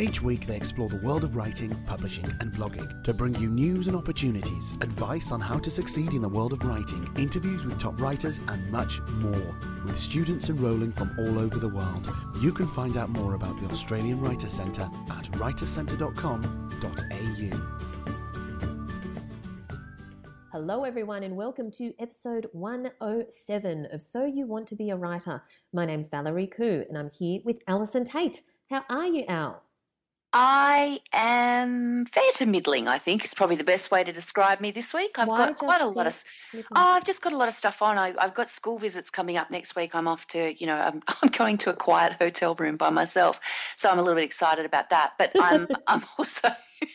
Each week, they explore the world of writing, publishing, and blogging to bring you news and opportunities, advice on how to succeed in the world of writing, interviews with top writers, and much more. With students enrolling from all over the world, you can find out more about the Australian Writer Centre at writercentre.com.au. Hello, everyone, and welcome to episode 107 of So You Want to Be a Writer. My name's Valerie Khoo, and I'm here with Allison Tate. How are you, Al? I am fair to middling, I think, is probably the best way to describe me this week. I've Why got quite a lot of. middling? Oh, I've just got a lot of stuff on. I, I've got school visits coming up next week. I'm off to, you know, I'm, I'm going to a quiet hotel room by myself, so I'm a little bit excited about that. But I'm, I'm also,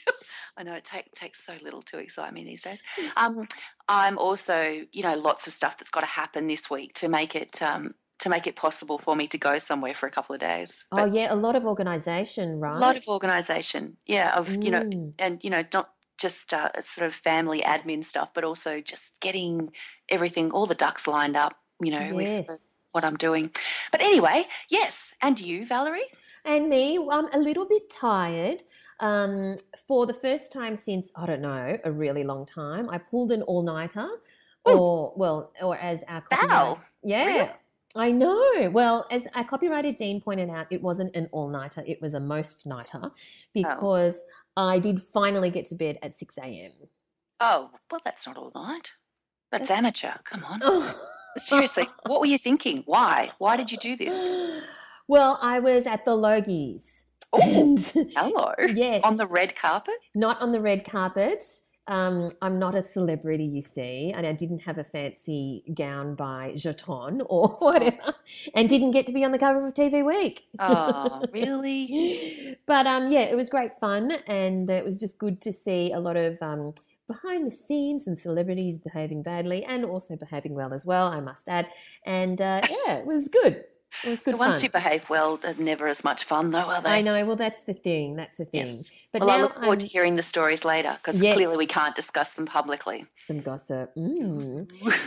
I know it take, takes so little to excite me these days. Um, I'm also, you know, lots of stuff that's got to happen this week to make it, um, to make it possible for me to go somewhere for a couple of days. Oh, yeah, a lot of organisation, right? a lot of organisation, yeah, of you know, Mm. and you know, not just uh, sort of family admin stuff, but also just getting everything, all the ducks lined up, you know, with the- what I'm doing. But anyway, yes, and you, Valerie? And me, I'm a little bit tired. Um, for the first time since, I don't know, a really long time, I pulled an all nighter, or, well, or as our. Wow, Yeah. really? I know. Well, as our copywriter Dean pointed out, it wasn't an all nighter, it was a most nighter oh. because I did finally get to bed at 6 a.m. Oh, well, that's not all night. That's, That's- amateur. Come on. Oh. Seriously, what were you thinking? Why? Why did you do this? Well, I was at the Logies. Oh, hello. yes, On the red carpet? not on the red carpet. Um, I'm not a celebrity, you see, and I didn't have a fancy gown by J'Aton or whatever, and didn't get to be on the cover of TV Week. Oh, really? but um, yeah, it was great fun, and it was just good to see a lot of um, behind the scenes and celebrities behaving badly and also behaving well as well. I must add, and uh, yeah, it was good. It was good The ones who behave well are never as much fun, though, are they? I know. Well, that's the thing. That's the thing. Yes. But well, I look forward to hearing the stories later because Yes. clearly we can't discuss them publicly. some gossip. Mm.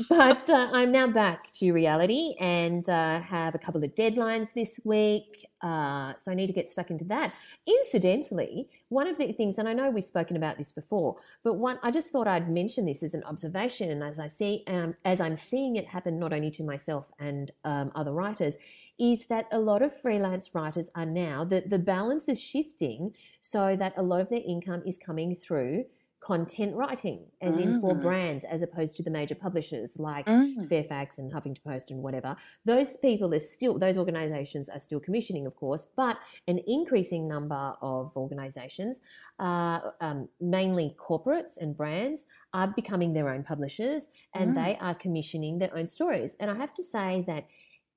but uh, I'm now back to reality and uh, have a couple of deadlines this week. Uh, so I need to get stuck into that. Incidentally, one of the things, and I know we've spoken about this before, but one I just thought I'd mention this as an observation, and as I see, um, as I'm seeing it happen not only to myself and um, other writers, is that a lot of freelance writers are now that the balance is shifting so that a lot of their income is coming through content writing, as in for Mm. brands, as opposed to the major publishers like Mm. Fairfax and Huffington Post and whatever. Those people are still, those organizations are still commissioning, of course, but an increasing number of organizations, uh, um, mainly corporates and brands, are becoming their own publishers and Mm. they are commissioning their own stories. And I have to say that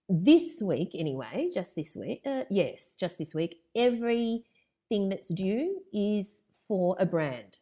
this week, anyway, just this week, uh, yes, just this week, everything that's due is for a brand.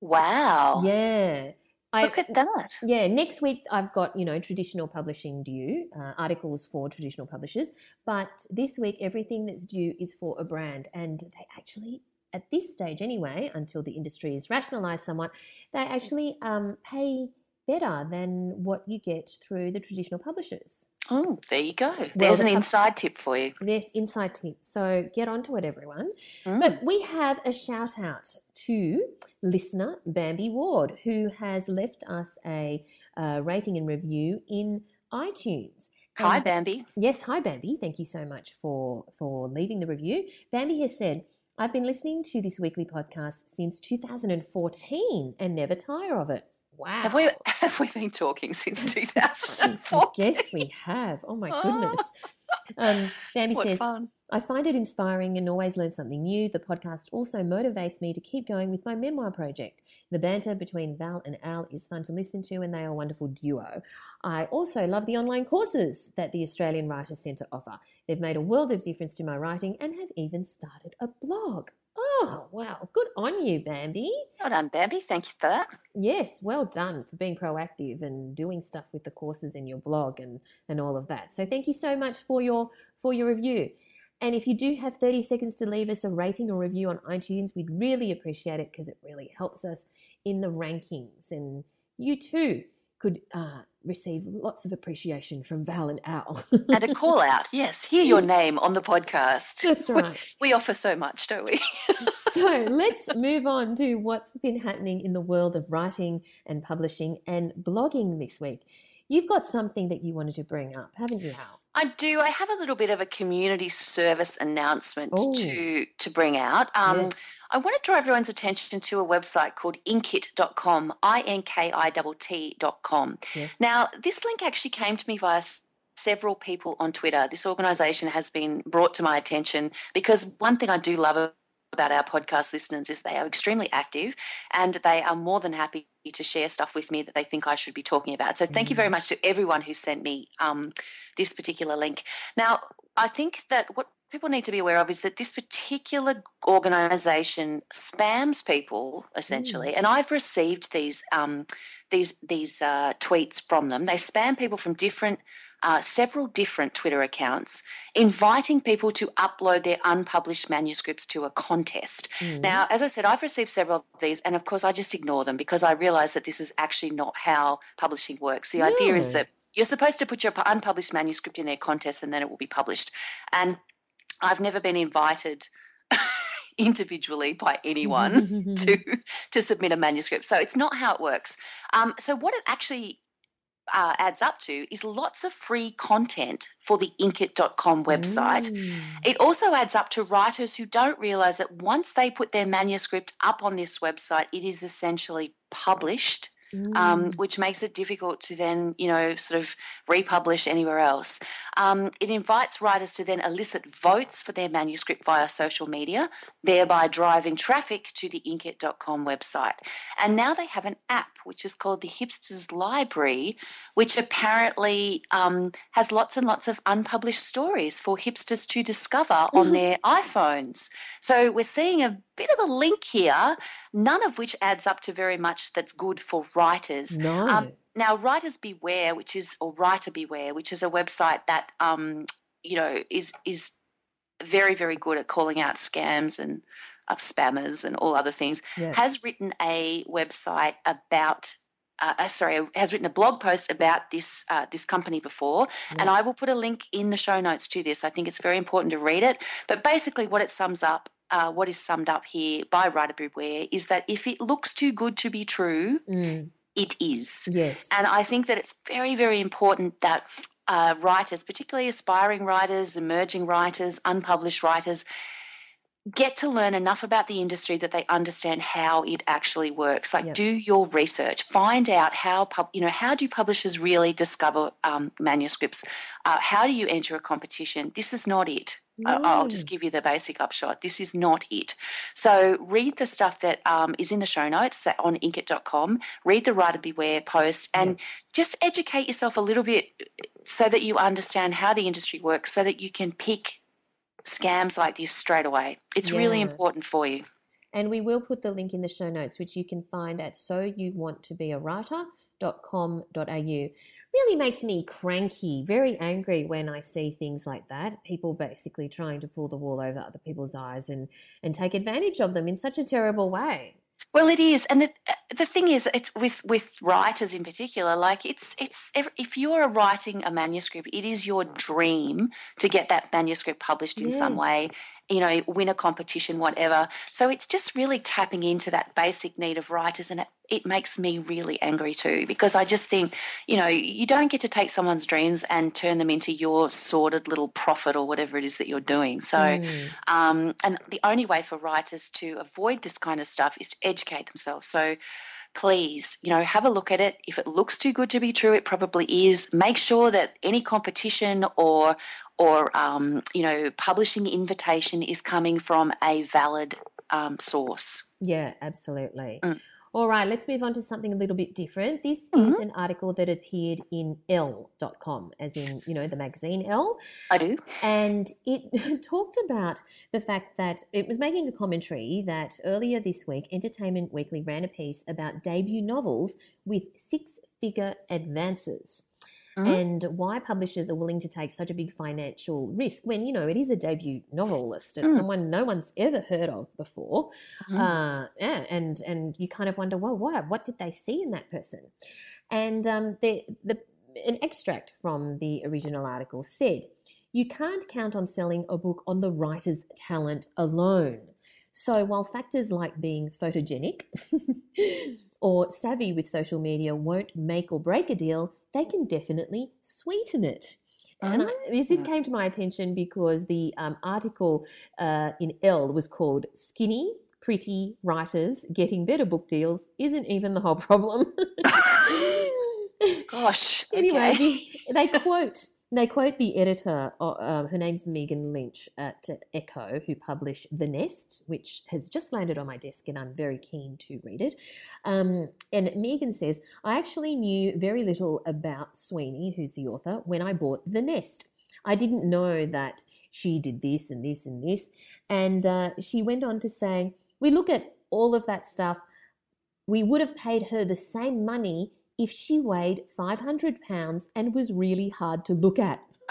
Wow. Yeah. I, Look at that. yeah, next week I've got, you know, traditional publishing due, uh, articles for traditional publishers. But this week, everything that's due is for a brand. And they actually, at this stage anyway, until the industry is rationalized somewhat, they actually um, pay better than what you get through the traditional publishers. Oh, there you go. There's the an inside tip for you. There's inside tip. So get onto it, everyone. Mm. But we have a shout out to listener Bambi Ward, who has left us a uh, rating and review in iTunes. Hi, Bambi. Yes, hi Bambi. Thank you so much for for leaving the review. Bambi has said, "I've been listening to this weekly podcast since 2014 and never tire of it." Wow. Have we have we been talking since I 2014? guess we have. Oh my goodness. Um, Bambi What says, fun. I find it inspiring and always learn something new. The podcast also motivates me to keep going with my memoir project. The banter between Val and Al is fun to listen to, and they are a wonderful duo. I also love the online courses that the Australian Writers Centre offer. They've made a world of difference to my writing and have even started a blog. Oh, wow. Good on you, Bambi. Well done, Bambi. Thank you for that. Yes, well done for being proactive and doing stuff with the courses in your blog and, and all of that. So thank you so much for your for your review. And if you do have 30 seconds to leave us a rating or review on iTunes, we'd really appreciate it because it really helps us in the rankings. And you too could uh, receive lots of appreciation from Val and Al. and a call out, yes, hear your name on the podcast. That's right. We, we offer so much, don't we? so let's move on to what's been happening in the world of writing and publishing and blogging this week. You've got something that you wanted to bring up, haven't you, Al? I do. I have a little bit of a community service announcement Ooh. to to bring out. Um, yes. I want to draw everyone's attention to a website called inkitt.com, I N K I T T.com. Yes. Now, this link actually came to me via several people on Twitter. This organization has been brought to my attention because one thing I do love about our podcast listeners is they are extremely active and they are more than happy to share stuff with me that they think I should be talking about. So thank you very mm. much to everyone who sent me um, this particular link. Now, I think that what people need to be aware of is that this particular organization spams people essentially mm. and i've received these um, these these uh, tweets from them they spam people from different uh, several different Twitter accounts inviting people to upload their unpublished manuscripts to a contest. Mm. Now, as I said, I've received several of these, and of course, I just ignore them because I realize that this is actually not how publishing works. The no. idea is that you're supposed to put your unpublished manuscript in their contest and then it will be published. And I've never been invited individually by anyone to to submit a manuscript. So it's not how it works. Um, so what it actually uh, adds up to is lots of free content for the inkitt.com website. Mm. It also adds up to writers who don't realize that once they put their manuscript up on this website, it is essentially published mm. um, which makes it difficult to then, you know, sort of republish anywhere else. Um, it invites writers to then elicit votes for their manuscript via social media, thereby driving traffic to the inkitt.com website. And now they have an app which is called the Hipsters Library, which apparently um, has lots and lots of unpublished stories for hipsters to discover on their iPhones. So we're seeing a bit of a link here, none of which adds up to very much that's good for writers. No. Um, now, Writers Beware, which is or Writer Beware, which is a website that um, you know is is very very good at calling out scams and uh, spammers and all other things, yes. has written a website about uh, uh, sorry, has written a blog post about this uh, this company before, yeah. and I will put a link in the show notes to this. I think it's very important to read it. But basically, what it sums up, uh, what is summed up here by Writer Beware, is that if it looks too good to be true, mm. it is. Yes, and I think that it's very very important that. Uh, writers, particularly aspiring writers, emerging writers, unpublished writers, get to learn enough about the industry that they understand how it actually works like yep. do your research find out how pub, you know how do publishers really discover um, manuscripts uh, how do you enter a competition this is not it no. I'll just give you the basic upshot. This is not it. So read the stuff that um, is in the show notes on inkitt.com. Read the Writer Beware post and just educate yourself a little bit so that you understand how the industry works so that you can pick scams like this straight away. It's yeah. really important for you. And we will put the link in the show notes, which you can find at so you want to be a writer.com.au. Really makes me cranky, very angry when I see things like that. People basically trying to pull the wool over other people's eyes and, and take advantage of them in such a terrible way. Well, it is, and the uh, the thing is, it's with with writers in particular. Like it's it's if you're writing a manuscript, it is your dream to get that manuscript published in yes. some way, you know, win a competition, whatever. So it's just really tapping into that basic need of writers, and it, it makes me really angry too because I just think, you know, you don't get to take someone's dreams and turn them into your sordid little profit or whatever it is that you're doing. So, mm. um, and the only way for writers to avoid this kind of stuff is to educate themselves. So, please, you know, have a look at it. If it looks too good to be true, it probably is. Make sure that any competition or or um, you know publishing invitation is coming from a valid um, source. Yeah, absolutely. Mm. All right, let's move on to something a little bit different. This mm-hmm. is an article that appeared in Elle.com, as in, you know, the magazine L. I do. And it talked about the fact that it was making a commentary that earlier this week, Entertainment Weekly ran a piece about debut novels with six figure advances. Mm-hmm. and why publishers are willing to take such a big financial risk when you know it is a debut novelist it's mm. someone no one's ever heard of before mm. uh, yeah, and and you kind of wonder well why what did they see in that person and um, the, the an extract from the original article said you can't count on selling a book on the writer's talent alone so while factors like being photogenic or savvy with social media won't make or break a deal, they can definitely sweeten it. And I, this came to my attention because the um, article uh, in Elle was called Skinny, Pretty Writers Getting Better Book Deals Isn't Even the Whole Problem. Gosh. anyway, they, they quote they quote the editor, uh, her name's Megan Lynch at Ecco, who published The Nest, which has just landed on my desk and I'm very keen to read it. Um, and Megan says, I actually knew very little about Sweeney, who's the author, when I bought The Nest. I didn't know that she did this and this and this. And uh, she went on to say, We look at all of that stuff. We would have paid her the same money if she weighed 500 pounds and was really hard to look at.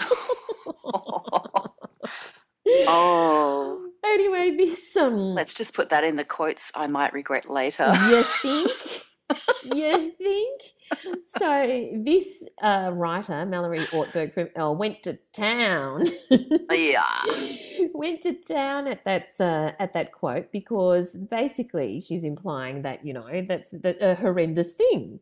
oh. Anyway, this um Let's just put that in the quotes I might regret later. You think? you think? So this uh, writer, Mallory Ortberg from Elle, went to town. yeah, went to town at that uh, at that quote because basically she's implying that you know that's the, a horrendous thing.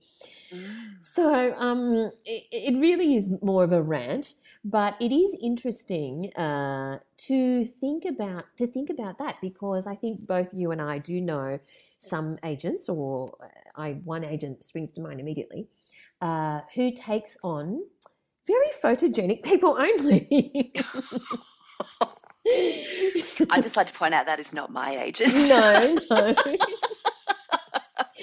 So um, it, it, really is more of a rant, but it is interesting uh, to think about to think about that because I think both you and I do know some agents, or uh, I one agent springs to mind immediately, uh, who takes on very photogenic people only. I just like to point out that is not my agent. No, no.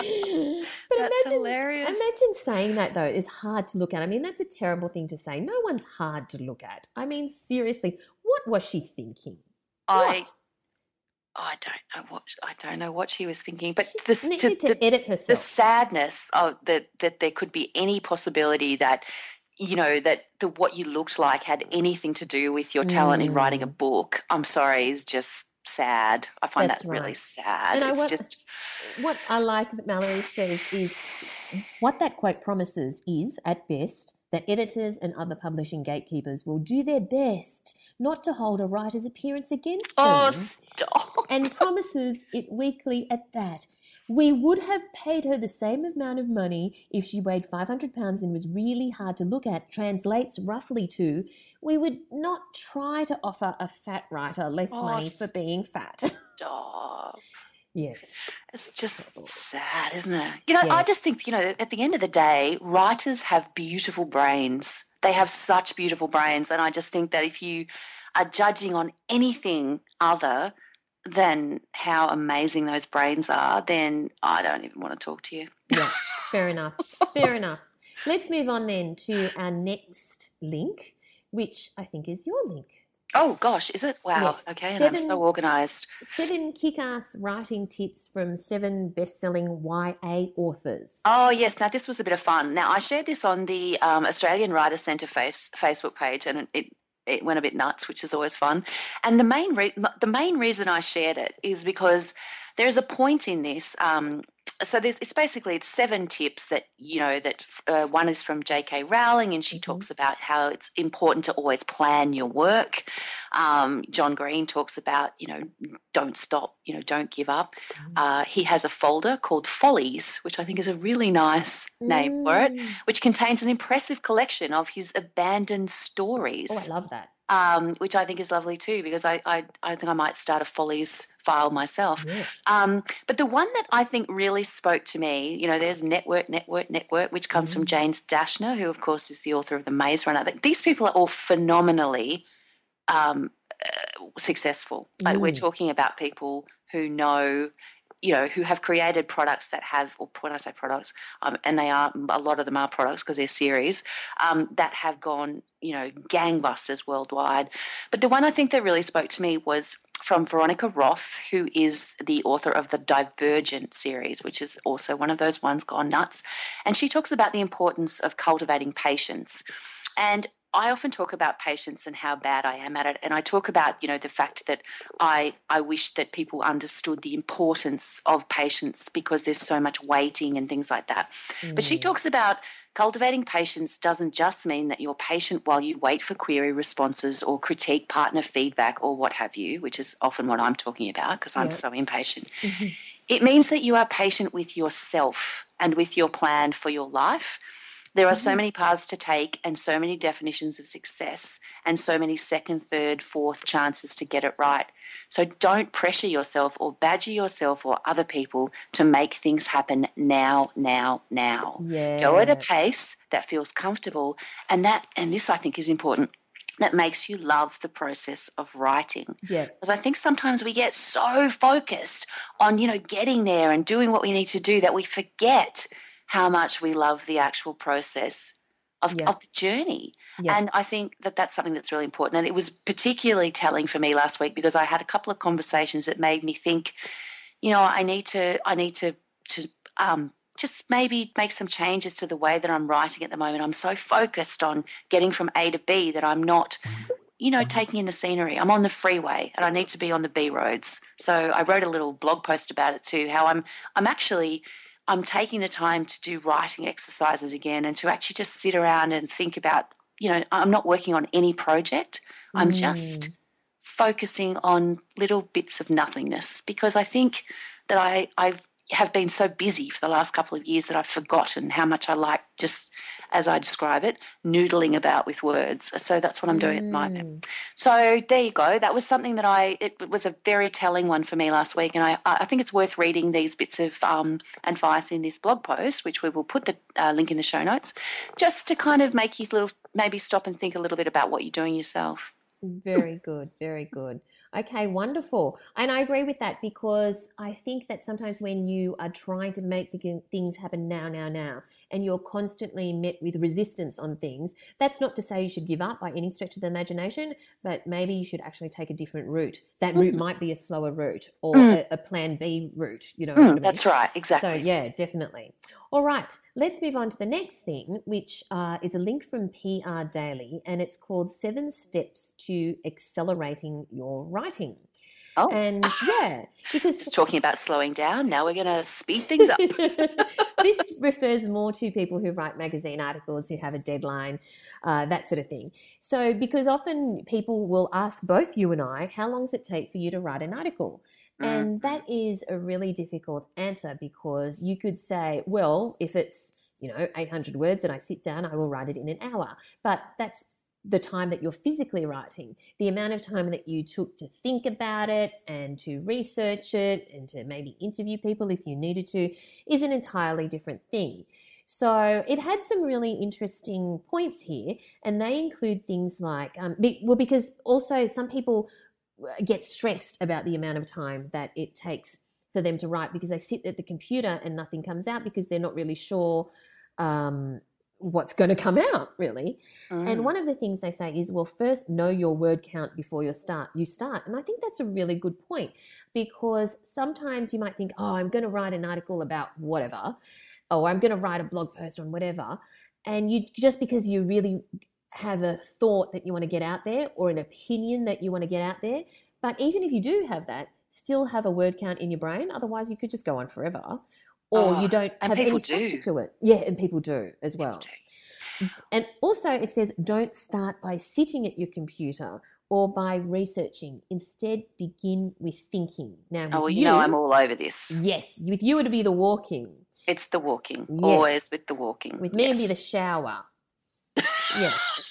but that's imagine, hilarious. Imagine saying that though is hard to look at. I mean, that's a terrible thing to say. No one's hard to look at. I mean, seriously, what was she thinking? I I don't know what I don't know what she was thinking, but the, to, to the, edit herself. the sadness of that that there could be any possibility that you know that the what you looked like had anything to do with your talent mm. in writing a mm. book. I'm sorry, is just sad. I find That's that right. really sad. And it's what, just what I like that Mallory says is what that quote promises is, at best, that editors and other publishing gatekeepers will do their best not to hold a writer's appearance against oh, them. Oh, stop. And promises it weekly at that. We would have paid her the same amount of money if she weighed 500 pounds and was really hard to look at, translates roughly to, we would not try to offer a fat writer less oh, money for being fat. Stop. Yes. It's just sad, isn't it? You know, yes. I just think, you know, at the end of the day, writers have beautiful brains. They have such beautiful brains. And I just think that if you are judging on anything other than how amazing those brains are, then I don't even want to talk to you. Yeah, fair enough. Fair enough. Let's move on then to our next link, which I think is your link. Oh gosh, is it? Wow. Yes. Okay, seven, and I'm so organized. Seven kick-ass writing tips from seven best-selling YA authors. Oh yes. Now this was a bit of fun. Now I shared this on the um, Australian Writer Centre face, Facebook page, and it it went a bit nuts, which is always fun. And the main re- the main reason I shared it is because there's a point in this. Um, so it's basically it's seven tips that you know that uh, one is from J.K. Rowling, and she mm-hmm. talks about how it's important to always plan your work. Um, John Green talks about you know don't stop, you know don't give up. Mm-hmm. Uh, he has a folder called Follies, which I think is a really nice name mm. for it, mm. which contains an impressive collection of his abandoned stories. Oh, I love that um, which I think is lovely too, because I, I, I think I might start a Follies file myself. Yes. Um, but the one that I think really spoke to me, you know, there's Network, Network, Network, which comes mm-hmm. from James Dashner, who, of course, is the author of The Maze Runner. These people are all phenomenally um, uh, successful. Like, we're mm. talking about people who know you know, who have created products that have, or when I say products, um, and they are a lot of them are products because they're series um, that have gone, you know, gangbusters worldwide. But the one I think that really spoke to me was from Veronica Roth, who is the author of the Divergent series, which is also one of those ones gone nuts. And she talks about the importance of cultivating patience. And I often talk about patience and how bad I am at it, and I talk about you know the fact that I I wish that people understood the importance of patience because there's so much waiting and things like that. Mm. But she mm. talks about cultivating patience doesn't just mean that you're patient while you wait for query responses or critique partner feedback or what have you, which is often what I'm talking about because I'm so impatient. Mm-hmm. It means that you are patient with yourself and with your plan for your life there are mm-hmm. so many paths to take and so many definitions of success and so many second, third, fourth chances to get it right. So don't pressure yourself or badger yourself or other people to make things happen now, now, now. Yeah. Go at a pace that feels comfortable and that and this I think is important that makes you love the process of writing. Yeah. Because I think sometimes we get so focused on, you know, getting there and doing what we need to do that we forget how much we love the actual process of, yeah. of the journey. Yeah. And I think that that's something that's really important. And it was particularly telling for me last week because I had a couple of conversations that made me think, you know, I need to, I need to, to, um, just maybe make some changes to the way that I'm writing at the moment. I'm so focused on getting from A to B that I'm not, you know, taking in the scenery. I'm on the freeway and I need to be on the B roads. So I wrote a little blog post about it too, how I'm I'm actually I'm taking the time to do writing exercises again and to actually just sit around and think about, you know, I'm not working on any project. I'm mm. just focusing on little bits of nothingness because I think that I, I have been so busy for the last couple of years that I've forgotten how much I like just as I describe it, noodling about with words. So that's what I'm doing mm. at the moment. Mm. So there you go. That was something that I, it was a very telling one for me last week. And I, I think it's worth reading these bits of um, advice in this blog post, which we will put the uh, link in the show notes, just to kind of make you little, maybe stop and think a little bit about what you're doing yourself. Very good. Very good. Okay, wonderful. And I agree with that because I think that sometimes when you are trying to make things happen now, now, now, and you're constantly met with resistance on things, that's not to say you should give up by any stretch of the imagination, but maybe you should actually take a different route. That route mm. might be a slower route or mm. a, a, plan B route, you know. Mm, I mean? That's right, exactly. So, yeah, definitely. All right, let's move on to the next thing, which uh, is a link from PR Daily, and it's called Seven Steps to Accelerating Your Writing. Oh. And yeah, because just talking about slowing down, now we're going to speed things up. this refers more to people who write magazine articles, who have a deadline, uh, that sort of thing. So, because often people will ask both you and I, how long does it take for you to write an article? And mm-hmm. that is a really difficult answer because you could say, well, if it's you know 800 words and I sit down, I will write it in an hour. But that's the time that you're physically writing, the amount of time that you took to think about it and to research it and to maybe interview people if you needed to is an entirely different thing. So it had some really interesting points here, and they include things like, um, well, because also some people uh, get stressed about the amount of time that it takes for them to write because they sit at the computer and nothing comes out because they're not really sure um, what's going to come out really. Mm. and one of the things they say is well first know your word count before you start you start. And i think that's a really good point because sometimes you might think oh i'm going to write an article about whatever. Or i'm going to write a blog post on whatever. And you just because you really have a thought that you want to get out there or an opinion that you want to get out there but even if you do have that still have a word count in your brain otherwise you could just go on forever or oh, you don't have any structure do. to it. Yeah, and people do as people well. Do. And also, it says don't start by sitting at your computer or by researching. Instead, begin with thinking. Now, oh, well, you, you, know, I'm all over this. Yes, with you, it'd be the walking. It's the walking. Yes. Always with the walking. With me, yes. it'd be the shower. yes.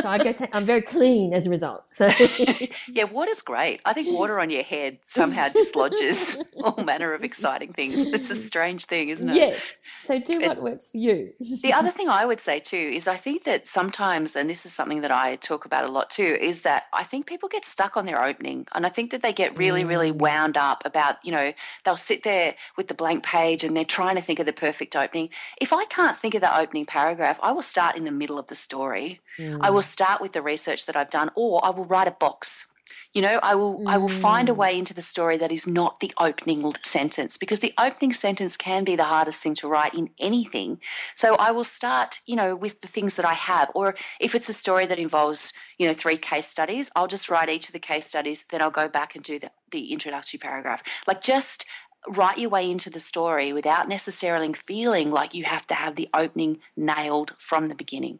so I go. Take, I'm very clean as a result. So yeah, water's great. I think water on your head somehow dislodges all manner of exciting things. It's a strange thing, isn't it? Yes. So do what It's- works for you. The other thing I would say too is I think that sometimes, and this is something that I talk about a lot too, is that I think people get stuck on their opening. And I think that they get really, really Mm. wound up about, you know, they'll sit there with the blank page and they're trying to think of the perfect opening. If I can't think of the opening paragraph, I will start in the middle of the story. I will start with the research that I've done, or I will write a box. You know, I will I will find a Mm. way into the story that is not the opening sentence because the opening sentence can be the hardest thing to write in anything. So I will start, you know, with the things that I have, or if it's a story that involves, you know, three case studies, I'll just write each of the case studies, then I'll go back and do the, the introductory paragraph. Like just write your way into the story without necessarily feeling like you have to have the opening nailed from the beginning.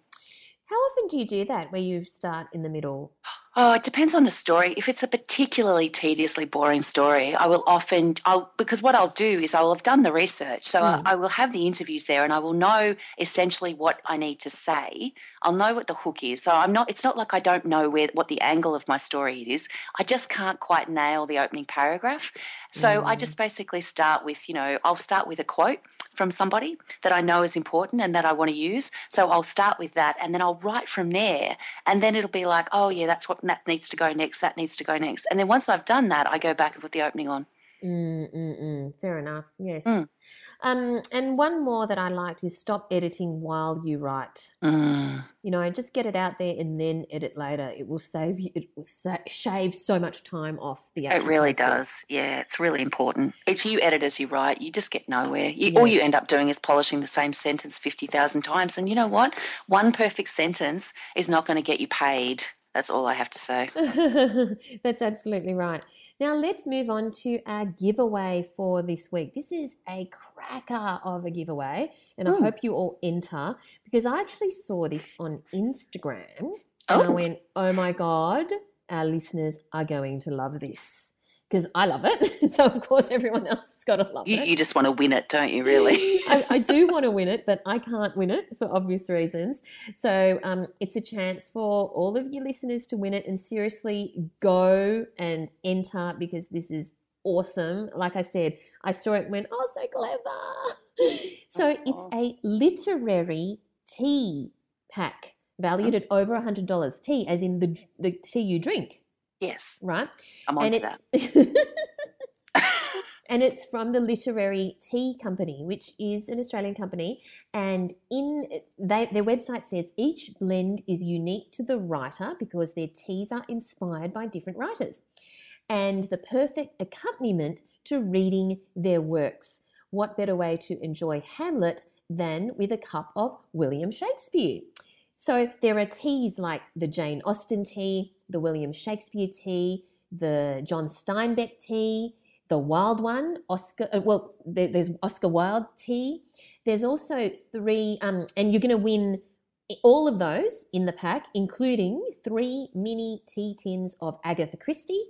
How often do you do that where you start in the middle? Oh, it depends on the story. If it's a particularly tediously boring story, I will often, I'll, because what I'll do is I will have done the research. So Mm. I, I will have the interviews there and I will know essentially what I need to say. I'll know what the hook is. So I'm not, it's not like I don't know where, what the angle of my story is. I just can't quite nail the opening paragraph. So I just basically start with, you know, I'll start with a quote from somebody that I know is important and that I want to use. So I'll start with that and then I'll write from there. And then it'll be like, oh, yeah, that's what that needs to go next. That needs to go next. And then once I've done that, I go back and put the opening on. Mm, mm, mm. Fair enough. Yes. Mm. Um, and one more that I liked is stop editing while you write. Mm. You know, just get it out there and then edit later. It will save you. It will sa- shave so much time off the. It really process. does. Yeah, it's really important. If you edit as you write, you just get nowhere. You, All you end up doing is polishing the same sentence 50,000 times. And you know what? One perfect sentence is not going to get you paid. That's all I have to say. That's absolutely right. Now let's move on to our giveaway for this week. This is a cracker of a giveaway, and I Hmm. hope you all enter because I actually saw this on Instagram and I Oh. went, "Oh my god, our listeners are going to love this." Because I love it, so of course everyone else has got to love You, it. you just want to win it, don't you, really? I, I do want to win it, but I can't win it for obvious reasons. So um, it's a chance for all of you listeners to win it. And seriously, go and enter because this is awesome. Like I said, I saw it and went, oh, so clever. So it's a literary tea pack valued at over $100. Tea, as in the, the tea you drink, yes, right? I'm on and to that. it's and it's from the Literary Tea Company, which is an Australian company. And in they, their website says each blend is unique to the writer because their teas are inspired by different writers, and the perfect accompaniment to reading their works. What better way to enjoy Hamlet than with a cup of William Shakespeare? So there are teas like the Jane Austen tea, the William Shakespeare tea, the John Steinbeck tea, the Wild one, Oscar. uh, Well, there, there's Oscar Wilde tea. There's also three, um, and you're going to win all of those in the pack, including three mini tea tins of Agatha Christie,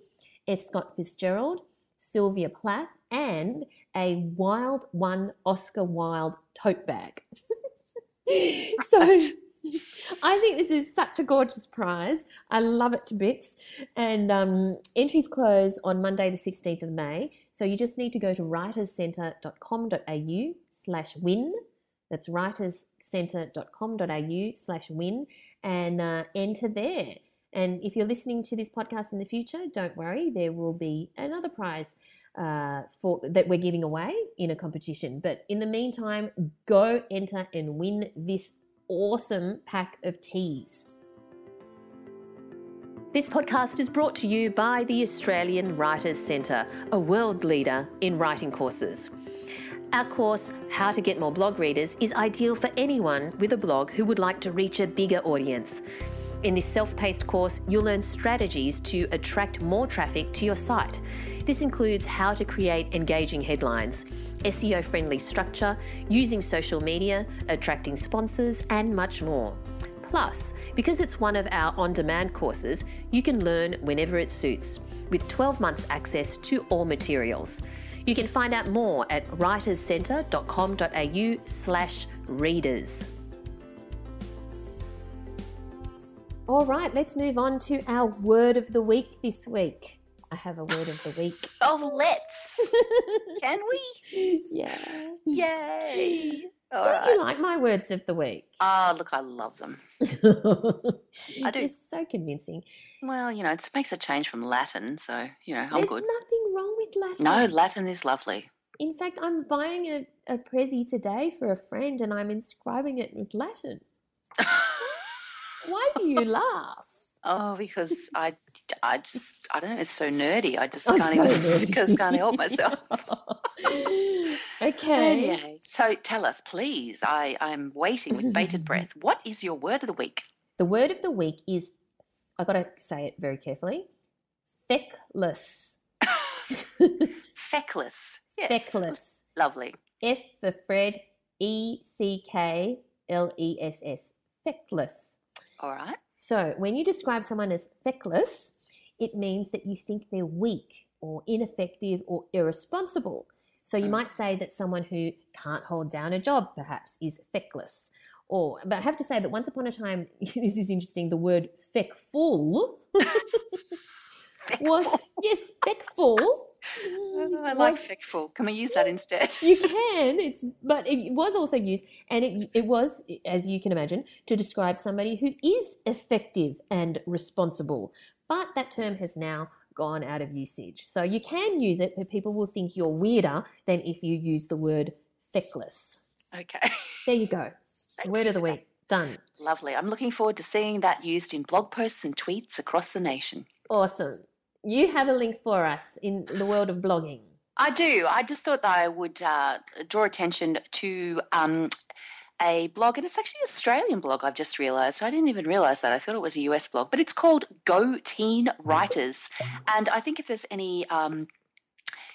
F. Scott Fitzgerald, Sylvia Plath, and a Wild One Oscar Wilde tote bag. so I think this is such a gorgeous prize. I love it to bits. And um, entries close on Monday, the 16th of May. So you just need to go to writerscentre.com.au slash win. That's writerscentre.com.au slash win and uh, enter there. And if you're listening to this podcast in the future, don't worry, there will be another prize uh, for that we're giving away in a competition. But in the meantime, go enter and win this awesome pack of teas. This podcast is brought to you by the Australian Writers Centre, a world leader in writing courses. Our course, How to Get More Blog Readers, is ideal for anyone with a blog who would like to reach a bigger audience. In this self paced course, you'll learn strategies to attract more traffic to your site. This includes how to create engaging headlines, SEO friendly structure, using social media, attracting sponsors, and much more. Plus, because it's one of our on demand courses, you can learn whenever it suits, with 12 months access to all materials. You can find out more at writerscentre.com.au slash readers. All right, let's move on to our word of the week this week. I have a word of the week. Oh, let's. Can we? yeah. Yay. All Don't right. you like my words of the week? Oh, look, I love them. I do. You're so convincing. Well, you know, it makes a change from Latin, so you know, I'm There's good. There's nothing wrong with Latin. No, Latin is lovely. In fact, I'm buying a, a Prezi today for a friend and I'm inscribing it with Latin. Why do you laugh? Oh, because I, I just, I don't know. It's so nerdy. I just Oh, can't so even, nerdy. just can't help myself. okay. Anyway, so tell us, please. I, I'm waiting with bated breath. What is your word of the week? The word of the week is, i got to say it very carefully, feckless. Feckless. Yes. Feckless. Lovely. F for Fred, E C K L E S S. Feckless. All right. So when you describe someone as feckless, it means that you think they're weak or ineffective or irresponsible. So you Mm. might say that someone who can't hold down a job perhaps is feckless. Or, but I have to say that once upon a time, this is interesting, the word feckful was, yes, feckful. Oh, I like was- Can we use that instead? you can. It's but it was also used, and it it was, as you can imagine, to describe somebody who is effective and responsible. But that term has now gone out of usage. So you can use it, but people will think you're weirder than if you use the word feckless. Okay. There you go. Thank Word you of the week. Done. Lovely. I'm looking forward to seeing that used in blog posts and tweets across the nation. Awesome. You have a link for us in the world of blogging. I do. I just thought that I would uh, draw attention to um, a blog, and it's actually an Australian blog, I've just realised. I didn't even realise that. I thought it was a US blog, but it's called Go Teen Writers. And I think if there's any. Um,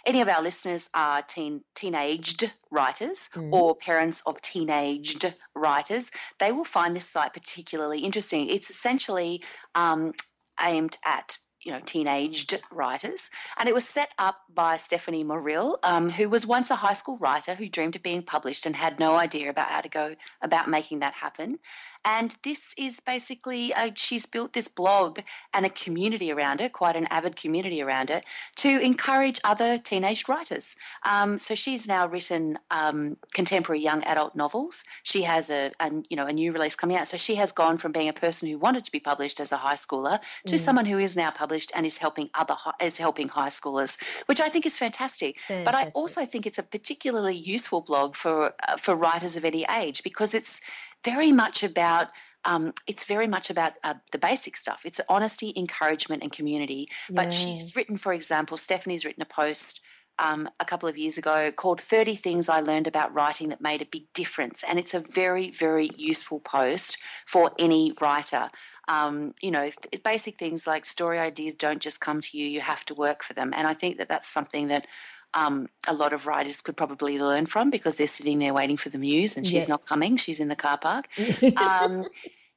any of our listeners are teen teenaged writers Mm. or parents of teenaged writers, they will find this site particularly interesting. It's essentially um, aimed at you know teenaged writers, and it was set up by Stephanie Morrill, um, who was once a high school writer who dreamed of being published and had no idea about how to go about making that happen. And this is basically uh, she's built this blog and a community around it, quite an avid community around it, to encourage other teenage writers. Um, so she's now written um, contemporary young adult novels. She has a, a you know a new release coming out. So she has gone from being a person who wanted to be published as a high schooler to Mm. someone who is now published and is helping other is helping high schoolers, which I think is fantastic. But I also think it's a particularly useful blog for uh, for writers of any age because it's very much about um, it's very much about uh, the basic stuff. It's honesty, encouragement, and community. But Yeah. she's written, for example, Stephanie's written a post um, a couple of years ago called 30 Things I Learned About Writing That Made a Big Difference. And it's a very, very useful post for any writer. Um, you know, th- basic things like story ideas don't just come to you, you have to work for them. And I think that that's something that um, a lot of writers could probably learn from because they're sitting there waiting for the muse and she's not coming, she's in the car park. Um,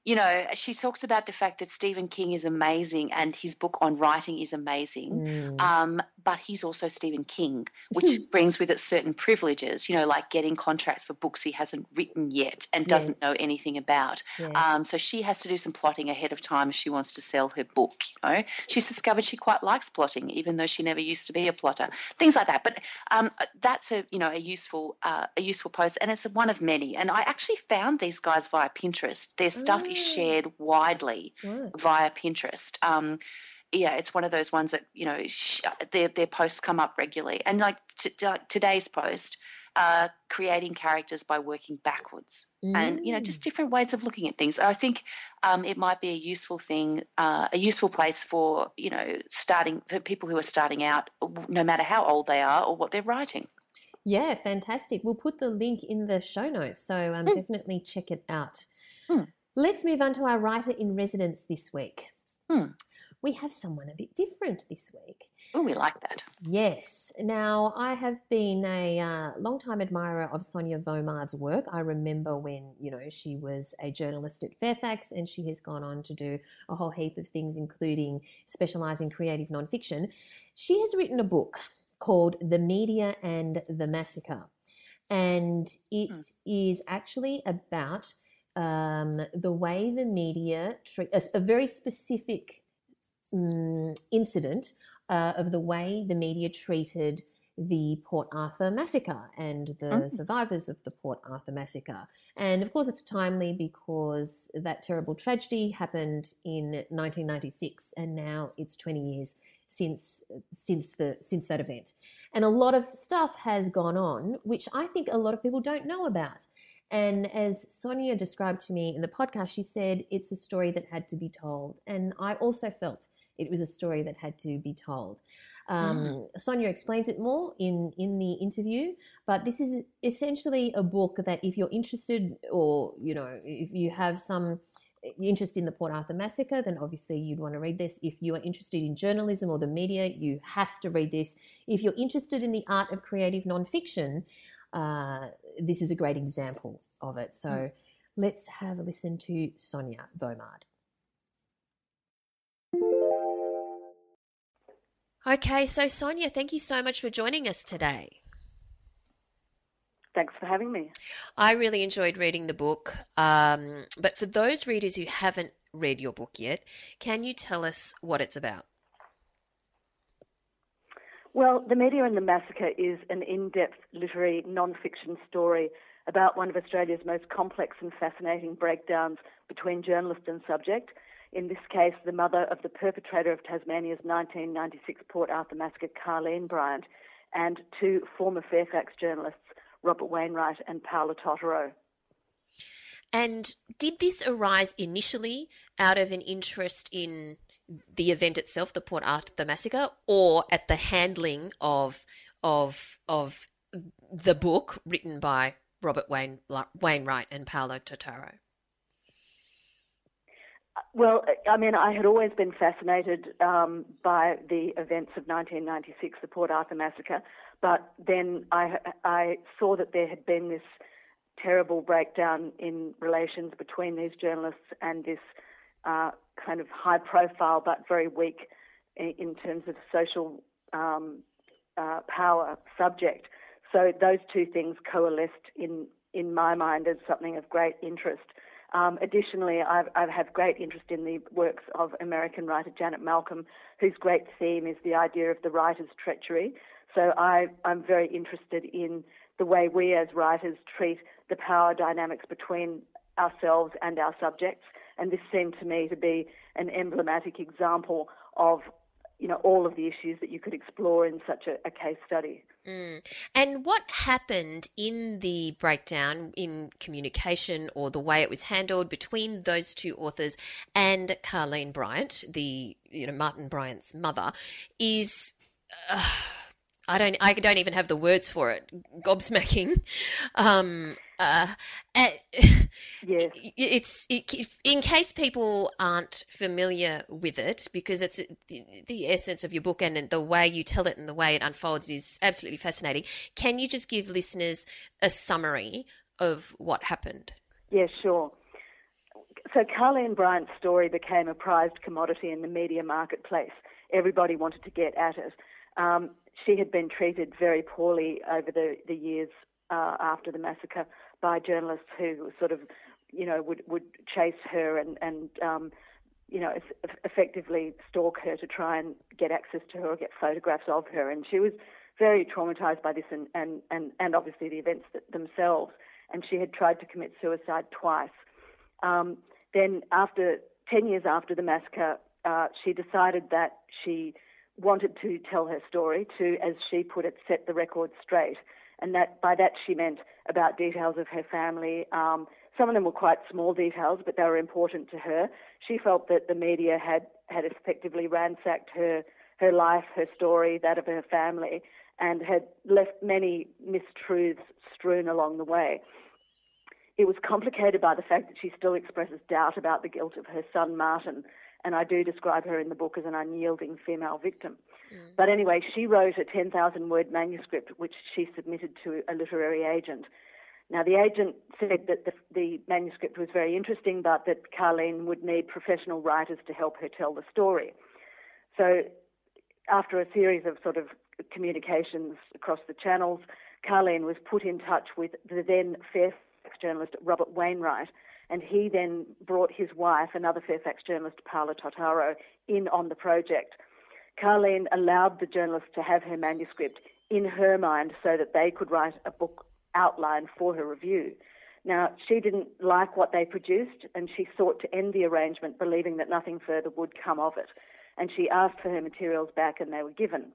you know, she talks about the fact that Stephen King is amazing and his book on writing is amazing. Mm. Um, but he's also Stephen King, which brings with it certain privileges, you know, like getting contracts for books he hasn't written yet and doesn't Yes. know anything about. Yes. Um, so she has to do some plotting ahead of time if she wants to sell her book. You know, she's discovered she quite likes plotting, even though she never used to be a plotter. Things like that. But um, that's a you know a useful uh, a useful post, and it's one of many. And I actually found these guys via Pinterest. Their stuff is Ah. shared widely via Pinterest. Um, yeah, it's one of those ones that you know sh- their their posts come up regularly, and like t- t- today's post, uh, creating characters by working backwards, and you know just Mm. different ways of looking at things. I think um, it might be a useful thing, uh, a useful place for you know starting for people who are starting out, no matter how old they are or what they're writing. Yeah, fantastic. We'll put the link in the show notes, so um, Mm. definitely check it out. Mm. Let's move on to our writer in residence this week. Mm. We have someone a bit different this week. Oh, we like that. Yes. Now, I have been a uh, long-time admirer of Sonya Voumard's work. I remember when, you know, she was a journalist at Fairfax and she has gone on to do a whole heap of things, including specialise in creative nonfiction. She has written a book called The Media and the Massacre. And it is actually about um, the way the media treat a, a very specific um, incident uh, of the way the media treated the Port Arthur massacre and the mm. survivors of the Port Arthur massacre. And of course, it's timely because that terrible tragedy happened in 1996, and now it's 20 years since since the since that event. And a lot of stuff has gone on, which I think a lot of people don't know about. And as Sonya described to me in the podcast, she said it's a story that had to be told. And I also felt it was a story that had to be told. Um, mm. Sonya explains it more in, in the interview, but this is essentially a book that if you're interested or, you know, if you have some interest in the Port Arthur massacre, then obviously you'd want to read this. If you are interested in journalism or the media, you have to read this. If you're interested in the art of creative nonfiction, uh, this is a great example of it. So mm. let's have a listen to Sonya Voumard. Okay, so Sonia, thank you so much for joining us today. Thanks for having me. I really enjoyed reading the book. Um, but for those readers who haven't read your book yet, can you tell us what it's about? Well, The Media and the Massacre is an in depth literary non fiction story about one of Australia's most complex and fascinating breakdowns between journalist and subject. In this case, the mother of the perpetrator of Tasmania's 1996 Port Arthur massacre, Carleen Bryant, and two former Fairfax journalists, Robert Wainwright and Paola Totaro. And did this arise initially out of an interest in the event itself, the Port Arthur massacre, or at the handling of of of the book written by Robert Wayne, Wainwright and Paolo Totaro? Well, I mean, I had always been fascinated um, by the events of 1996, the Port Arthur massacre, but then I, I saw that there had been this terrible breakdown in relations between these journalists and this uh, kind of high profile but very weak in, in terms of social um, uh, power subject. So those two things coalesced in, in my mind as something of great interest. Um, additionally, I've, great interest in the works of American writer Janet Malcolm, whose great theme is the idea of the writer's treachery. So I, I'm very interested in the way we as writers treat the power dynamics between ourselves and our subjects. And this seemed to me to be an emblematic example of you know all of the issues that you could explore in such a, a case study. Mm. And what happened in the breakdown in communication or the way it was handled between those two authors and Carleen Bryant, the you know Martin Bryant's mother, is. Uh, I don't. I don't even have the words for it. Gobsmacking. Um, uh, yes. It's it, in case people aren't familiar with it because it's the, the, essence of your book and the way you tell it and the way it unfolds is absolutely fascinating. Can you just give listeners a summary of what happened? Yeah, sure. So Carleen Bryant's story became a prized commodity in the media marketplace. Everybody wanted to get at it. Um, she had been treated very poorly over the, the years uh, after the massacre by journalists who sort of, you know, would, would chase her and, and um, you know, effectively stalk her to try and get access to her or get photographs of her. And she was very traumatized by this and, and, and, and obviously the events themselves. And she had tried to commit suicide twice. Um, then, after 10 years after the massacre, uh, she decided that she wanted to tell her story to, as she put it, set the record straight. And that by that she meant about details of her family. Um, some of them were quite small details, but they were important to her. She felt that the media had, had effectively ransacked her, her life, her story, that of her family, and had left many mistruths strewn along the way. It was complicated by the fact that she still expresses doubt about the guilt of her son Martin, and I do describe her in the book as an unyielding female victim. Mm. But anyway, she wrote a 10,000 word manuscript which she submitted to a literary agent. Now, the agent said that the, the manuscript was very interesting, but that Carleen would need professional writers to help her tell the story. So, after a series of sort of communications across the channels, Carleen was put in touch with the then Fairfax journalist Robert Wainwright, and he then brought his wife, another Fairfax journalist, Paola Totaro, in on the project. Carleen allowed the journalist to have her manuscript in her mind so that they could write a book outline for her review. Now, she didn't like what they produced and she sought to end the arrangement, believing that nothing further would come of it. And she asked for her materials back and they were given.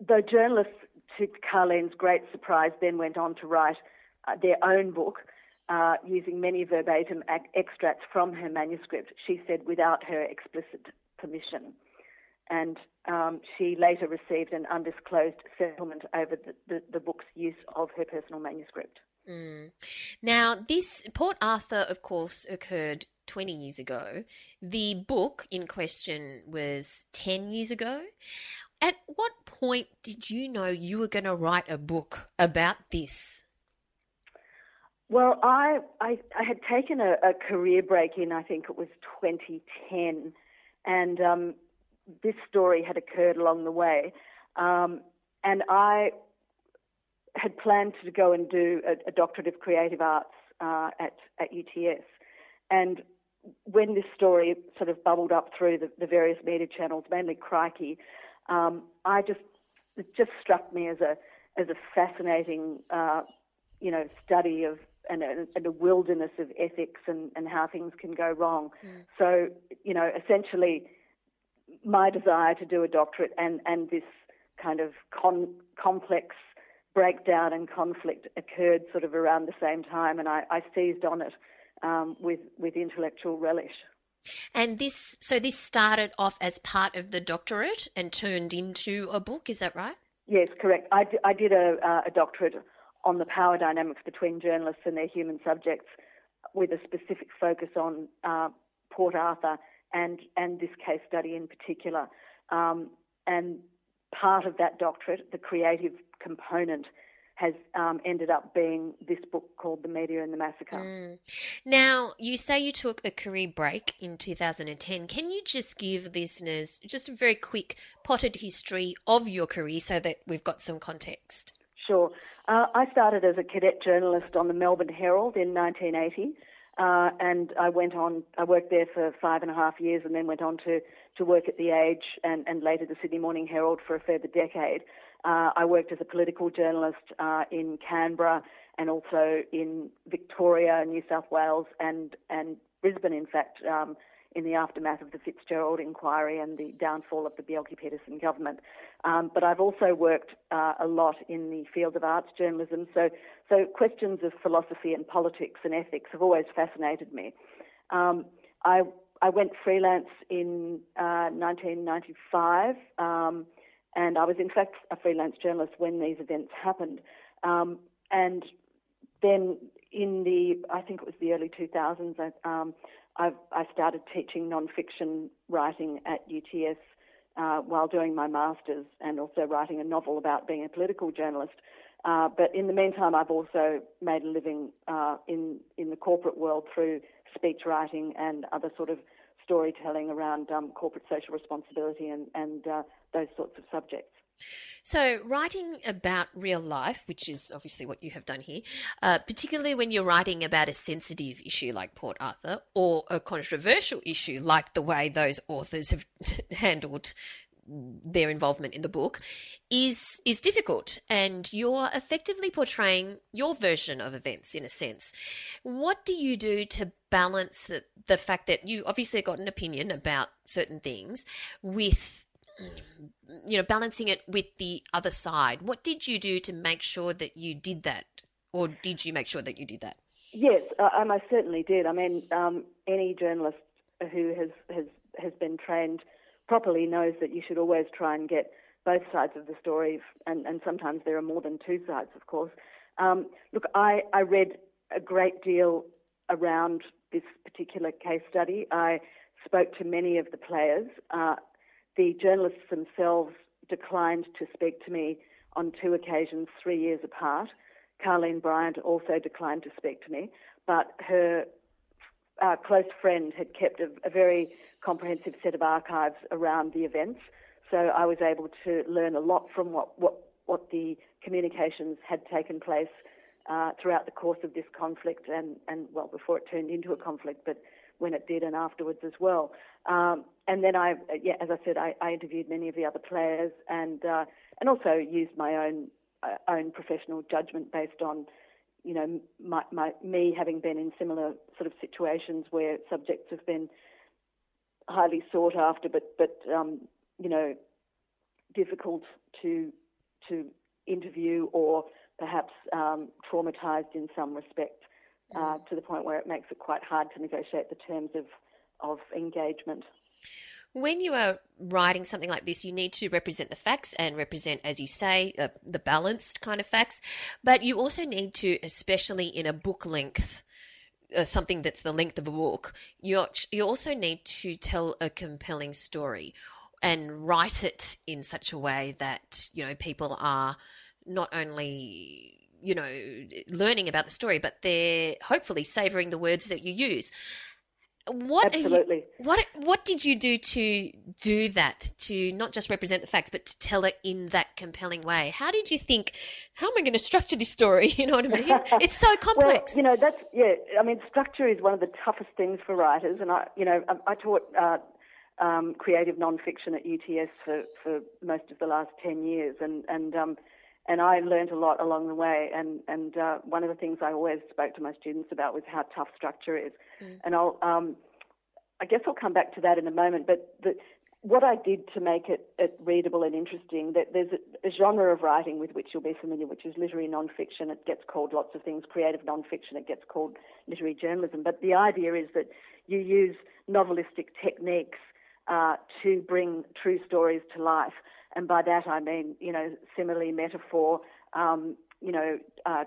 The journalists, to Carleen's great surprise, then went on to write uh, their own book uh, using many verbatim ac- extracts from her manuscript, she said without her explicit permission. And um, she later received an undisclosed settlement over the, the, the book's use of her personal manuscript. Mm. Now, this Port Arthur, of course, occurred 20 years ago. The book in question was 10 years ago. At what point did you know you were going to write a book about this? Well, I, I, I had taken a, a, career break in, I think it was 2010, and um, this story had occurred along the way. Um, and I had planned to go and do a, a doctorate of creative arts uh, at, at UTS. And when this story sort of bubbled up through the, the various media channels, mainly Crikey, um, I just it just struck me as a as a fascinating, uh, you know, study of and a, and a, wilderness of ethics and, and how things can go wrong. Mm. So, you know, essentially, my desire to do a doctorate and and this kind of con- complex breakdown and conflict occurred sort of around the same time, and I, I seized on it um, with with intellectual relish. And this, so this started off as part of the doctorate and turned into a book. Is that right? Yes, correct. I, d- I did a, uh, a doctorate on the power dynamics between journalists and their human subjects, with a specific focus on uh, Port Arthur and and this case study in particular. Um, and part of that doctorate, the creative component has um, ended up being this book called The Media and the Massacre. Mm. Now, you say you took a career break in 2010. Can you just give listeners just a very quick potted history of your career so that we've got some context? Sure. Uh, I started as a cadet journalist on the Melbourne Herald in 1980. Uh, and I went on, I worked there for five and a half years and then went on to, to work at The Age and, and later the Sydney Morning Herald for a further decade. Uh, I worked as a political journalist uh, in Canberra and also in Victoria, New South Wales, and, and Brisbane, in fact, um, in the aftermath of the Fitzgerald inquiry and the downfall of the Bjelke-Petersen government. Um, but I've also worked uh, a lot in the field of arts journalism, so so questions of philosophy and politics and ethics have always fascinated me. Um, I I went freelance in uh, 1995, um, and I was in fact a freelance journalist when these events happened. Um, and then in the I think it was the early 2000s, I, um, I, I started teaching nonfiction writing at UTS uh, while doing my masters, and also writing a novel about being a political journalist. Uh, but in the meantime, I've also made a living uh, in in the corporate world through speech writing and other sort of storytelling around um, corporate social responsibility and and uh, those sorts of subjects. So, writing about real life, which is obviously what you have done here, uh, particularly when you're writing about a sensitive issue like Port Arthur or a controversial issue like the way those authors have handled their involvement in the book is is difficult. And you're effectively portraying your version of events in a sense. What do you do to balance the, the fact that you obviously got an opinion about certain things with you know balancing it with the other side what did you do to make sure that you did that or did you make sure that you did that yes i most certainly did i mean um, any journalist who has has has been trained properly knows that you should always try and get both sides of the story, and, and sometimes there are more than two sides, of course. Um, look, I, I read a great deal around this particular case study. I spoke to many of the players. Uh, the journalists themselves declined to speak to me on two occasions, three years apart. Carleen Bryant also declined to speak to me, but her uh, close friend had kept a, a, very comprehensive set of archives around the events. So I was able to learn a lot from what, what, what the communications had taken place uh, throughout the course of this conflict and, and, well, before it turned into a conflict, but when it did and afterwards as well. Um, and then I, yeah, as I said, I, I, interviewed many of the other players and uh, and also used my own uh, own professional judgment based on you know my, my me having been in similar sort of situations where subjects have been highly sought after, but but um, you know difficult to to interview or perhaps um, traumatized in some respect uh, mm. to the point where it makes it quite hard to negotiate the terms of of engagement. When you are writing something like this, you need to represent the facts and represent, as you say, uh, the balanced kind of facts. But you also need to, especially in a book length, uh, something that's the length of a book, you you also need to tell a compelling story and write it in such a way that you know people are not only you know learning about the story, but they're hopefully savoring the words that you use. What Absolutely. You, what what did you do to do that? To not just represent the facts, but to tell it in that compelling way. How did you think? How am I going to structure this story? You know what I mean? It's so complex. well, you know that's yeah. I mean, structure is one of the toughest things for writers, and I, you know, I, I taught uh, um, creative nonfiction at UTS for for most of the last ten years, and and um, and I learned a lot along the way. And and uh, one of the things I always spoke to my students about was how tough structure is. Mm. And I'll, um, I guess I'll come back to that in a moment. But the, what I did to make it, it readable and interesting, that there's a, a, genre of writing with which you'll be familiar, which is literary nonfiction. It gets called lots of things, creative nonfiction. It gets called literary journalism. But the idea is that you use novelistic techniques uh, to bring true stories to life. And by that I mean, you know, simile, metaphor, um, you know, uh,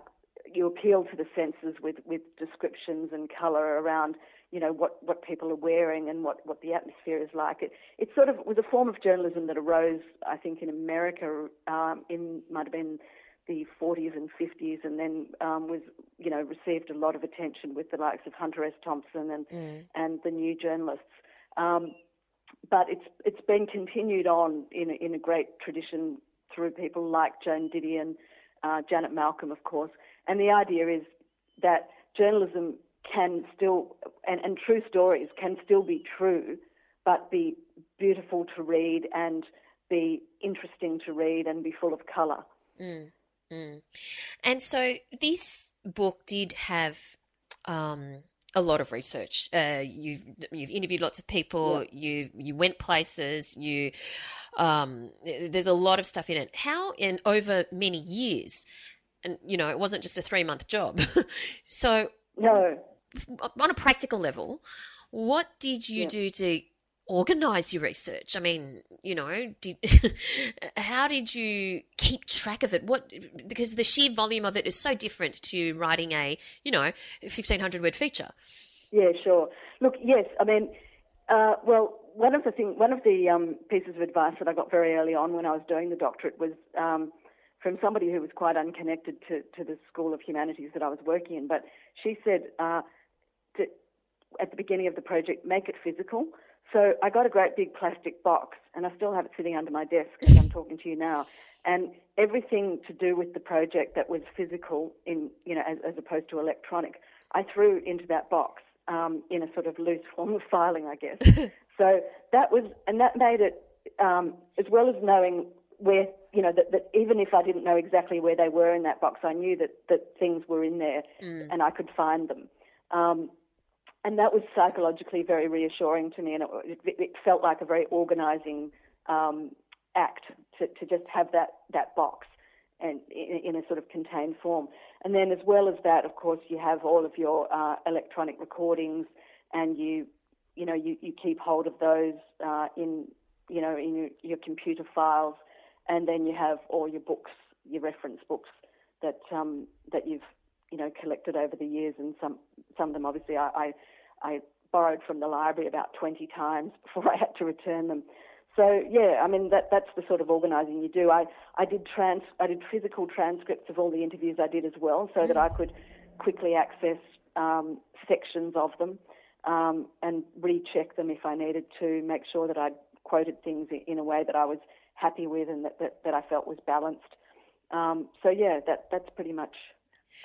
you appeal to the senses with, with descriptions and colour around, you know, what, what people are wearing and what, what the atmosphere is like. It, it sort of was a form of journalism that arose, I think, in America um, in, might have been the 40s and 50s and then um, was, you know, received a lot of attention with the likes of Hunter S. Thompson and, mm. and the new journalists. Um, but it's it's been continued on in a, in a great tradition through people like Joan Didion, uh, Janet Malcolm, of course. And the idea is that journalism can still and, and true stories can still be true, but be beautiful to read and be interesting to read and be full of colour. Mm, mm. And so this book did have um, a lot of research. Uh, you've you've interviewed lots of people. Yeah. You you went places. You um, there's a lot of stuff in it. How in over many years, and you know it wasn't just a three month job. so no, on a practical level, what did you yeah. do to organize your research? I mean, you know, did how did you keep track of it? What because the sheer volume of it is so different to writing a, you know, 1500 word feature. Yeah, sure. Look, yes, I mean, uh, well, one of the thing, one of the um, pieces of advice that I got very early on when I was doing the doctorate was um, from somebody who was quite unconnected to, to the School of Humanities that I was working in. But she said uh, at the beginning of the project, make it physical. So I got a great big plastic box, and I still have it sitting under my desk as I'm talking to you now. And everything to do with the project that was physical, in you know, as, as opposed to electronic, I threw into that box um, in a sort of loose form of filing, I guess. so that was, and that made it, um, as well as knowing where, you know, that, that, even if I didn't know exactly where they were in that box, I knew that that things were in there, mm. and I could find them. Um, and that was psychologically very reassuring to me, and it, it felt like a very organising um, act to, to just have that that box and in, in, a sort of contained form. And then, as well as that, of course, you have all of your uh, electronic recordings, and you you know you, you keep hold of those uh, in you know in your, your, computer files, and then you have all your books, your reference books that um, that you've you know collected over the years, and some some of them obviously I, I, I borrowed from the library about 20 times before I had to return them. So yeah, I mean that that's the sort of organising you do. I, I did trans I did physical transcripts of all the interviews I did as well, so that I could quickly access um, sections of them um, and recheck them if I needed to, make sure that I'd quoted things in a way that I was happy with and that, that, that I felt was balanced. Um, so yeah, that that's pretty much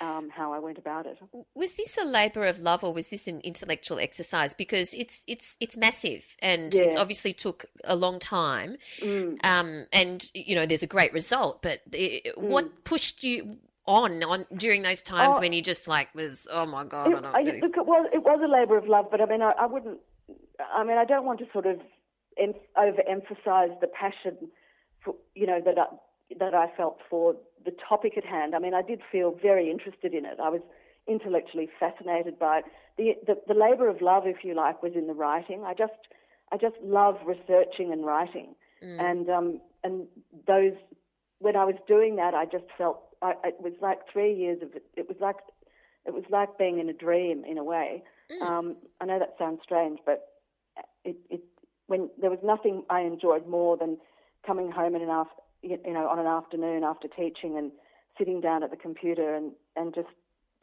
um, how I went about it. Was this a labour of love, or was this an intellectual exercise? Because it's it's it's massive, and Yeah. it's obviously took a long time. Mm. Um, and you know, there's a great result, but i what pushed you on on during those times Oh. when you just like was, oh my god, I It, don't. I, this- look, it was it was a labour of love, but I mean, I, I wouldn't. I mean, I don't want to sort of em- overemphasise the passion for you know that I, that I felt for the topic at hand. I mean, I did feel very interested in it. I was intellectually fascinated by it. The the, the labour of love, if you like, was in the writing. I just I just love researching and writing, and um and those when I was doing that, I just felt I, it was like three years of it. It was like it was like being in a dream in a way. Um, I know that sounds strange, but it, it when there was nothing I enjoyed more than coming home in an af- you know on an afternoon after teaching and sitting down at the computer and and just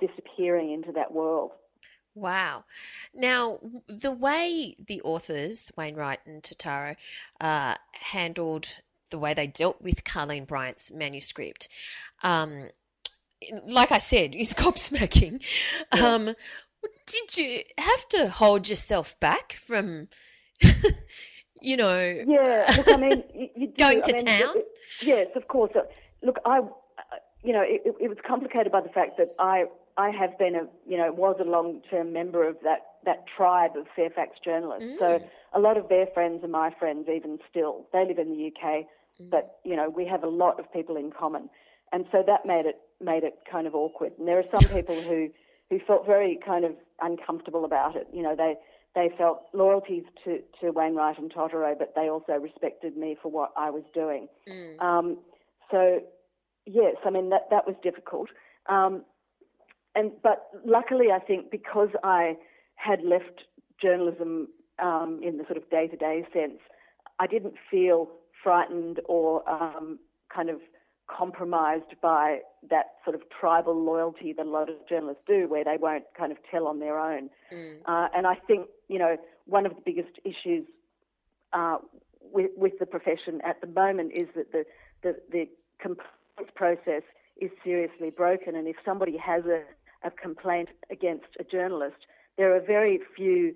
disappearing into that world. Wow. Now, the way the authors, Wainwright and Totaro, uh, handled the way they dealt with Carleen Bryant's manuscript, um, like I said, is gobsmacking. Um, did you have to hold yourself back from, you know, Yeah, look, I mean, you, you. Going I to mean, town? it- yes, of course. Uh, Look, I, uh, you know, it, it- was complicated by the fact that I, I have been a, you know, was a long-term member of that that tribe of Fairfax journalists. So a lot of their friends are my friends, even still. They live in the UK, but you know, we have a lot of people in common, and so that made it made it kind of awkward. And there are some people who who felt very kind of uncomfortable about it. You know, they they felt loyalties to, to Wainwright and Totaro, but they also respected me for what I was doing. Um, so, yes, I mean that that was difficult. Um, and but luckily, I think because I had left journalism um, in the sort of day to day sense, I didn't feel frightened or um, kind of compromised by that sort of tribal loyalty that a lot of journalists do, where they won't kind of tell on their own. Uh, and I think you know one of the biggest issues uh, with, with the profession at the moment is that the the, the complaints process is seriously broken, and if somebody has a, a complaint against a journalist, there are very few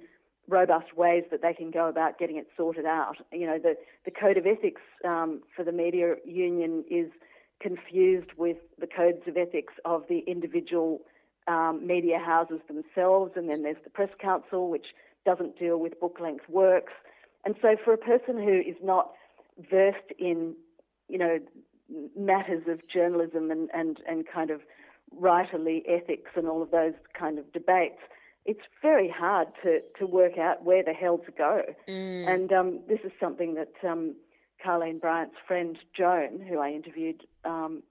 robust ways that they can go about getting it sorted out. You know, the, the code of ethics um, for the media union is confused with the codes of ethics of the individual um, media houses themselves, and then there's the press council, which doesn't deal with book length works. And so, for a person who is not versed in, you know, matters of journalism and, and, and kind of writerly ethics and all of those kind of debates, it's very hard to, to work out where the hell to go. And um, this is something that um, Carleen Bryant's friend Joan, who I interviewed, um,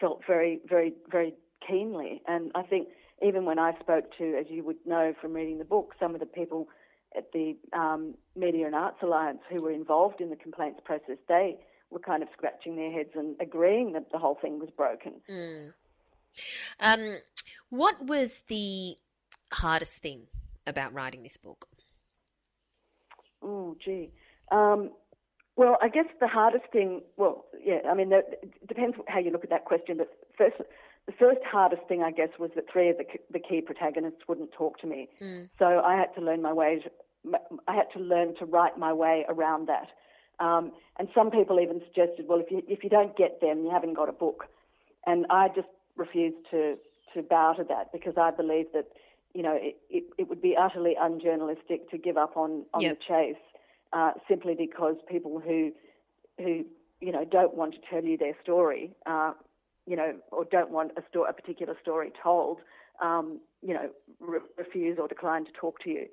felt very, very, very keenly. And I think even when I spoke to, as you would know from reading the book, some of the people at the um, Media and Arts Alliance who were involved in the complaints process, they were kind of scratching their heads and agreeing that the whole thing was broken. um, what was the hardest thing about writing this book? Oh, gee. Um, well, I guess the hardest thing, well, yeah, I mean, it depends how you look at that question, but first, the first hardest thing, I guess, was that three of the, the key protagonists wouldn't talk to me. So I had to learn my way, I had to learn to write my way around that. Um, and some people even suggested, well, if you, if you don't get them, you haven't got a book. And I just refused to, to bow to that because I believe that, you know, it, it, it would be utterly unjournalistic to give up on, on Yep. the chase uh, simply because people who, who, you know, don't want to tell you their story, uh, you know, or don't want a, sto- a particular story told, um, you know, re- refuse or decline to talk to you.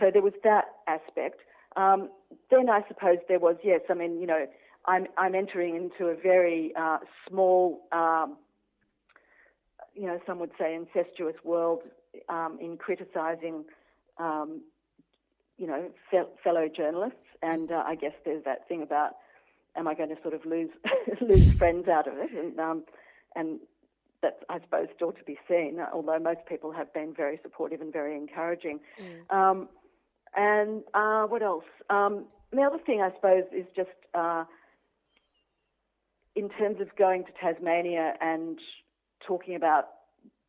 So there was that aspect. Um, then I suppose there was, yes, I mean, you know, I'm, I'm entering into a very uh, small, um, you know, some would say incestuous world um, in criticising, um, you know, fel- fellow journalists. And uh, I guess there's that thing about, am I going to sort of lose lose friends out of it? And um, and that's, I suppose, still to be seen. Although most people have been very supportive and very encouraging. Um, and uh, what else? Um, the other thing, I suppose, is just uh, in terms of going to Tasmania and talking about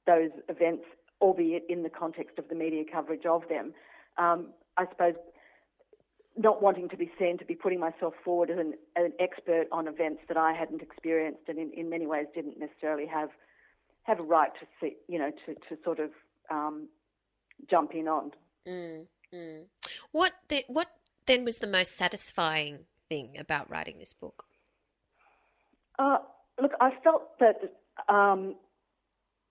those events, albeit in the context of the media coverage of them. Um, I suppose not wanting to be seen to be putting myself forward as an, an expert on events that I hadn't experienced and in, in many ways didn't necessarily have have a right to see, you know, to, to sort of um, jump in on. Mm, mm. What the, what then was the most satisfying thing about writing this book? Uh, look, I felt that um,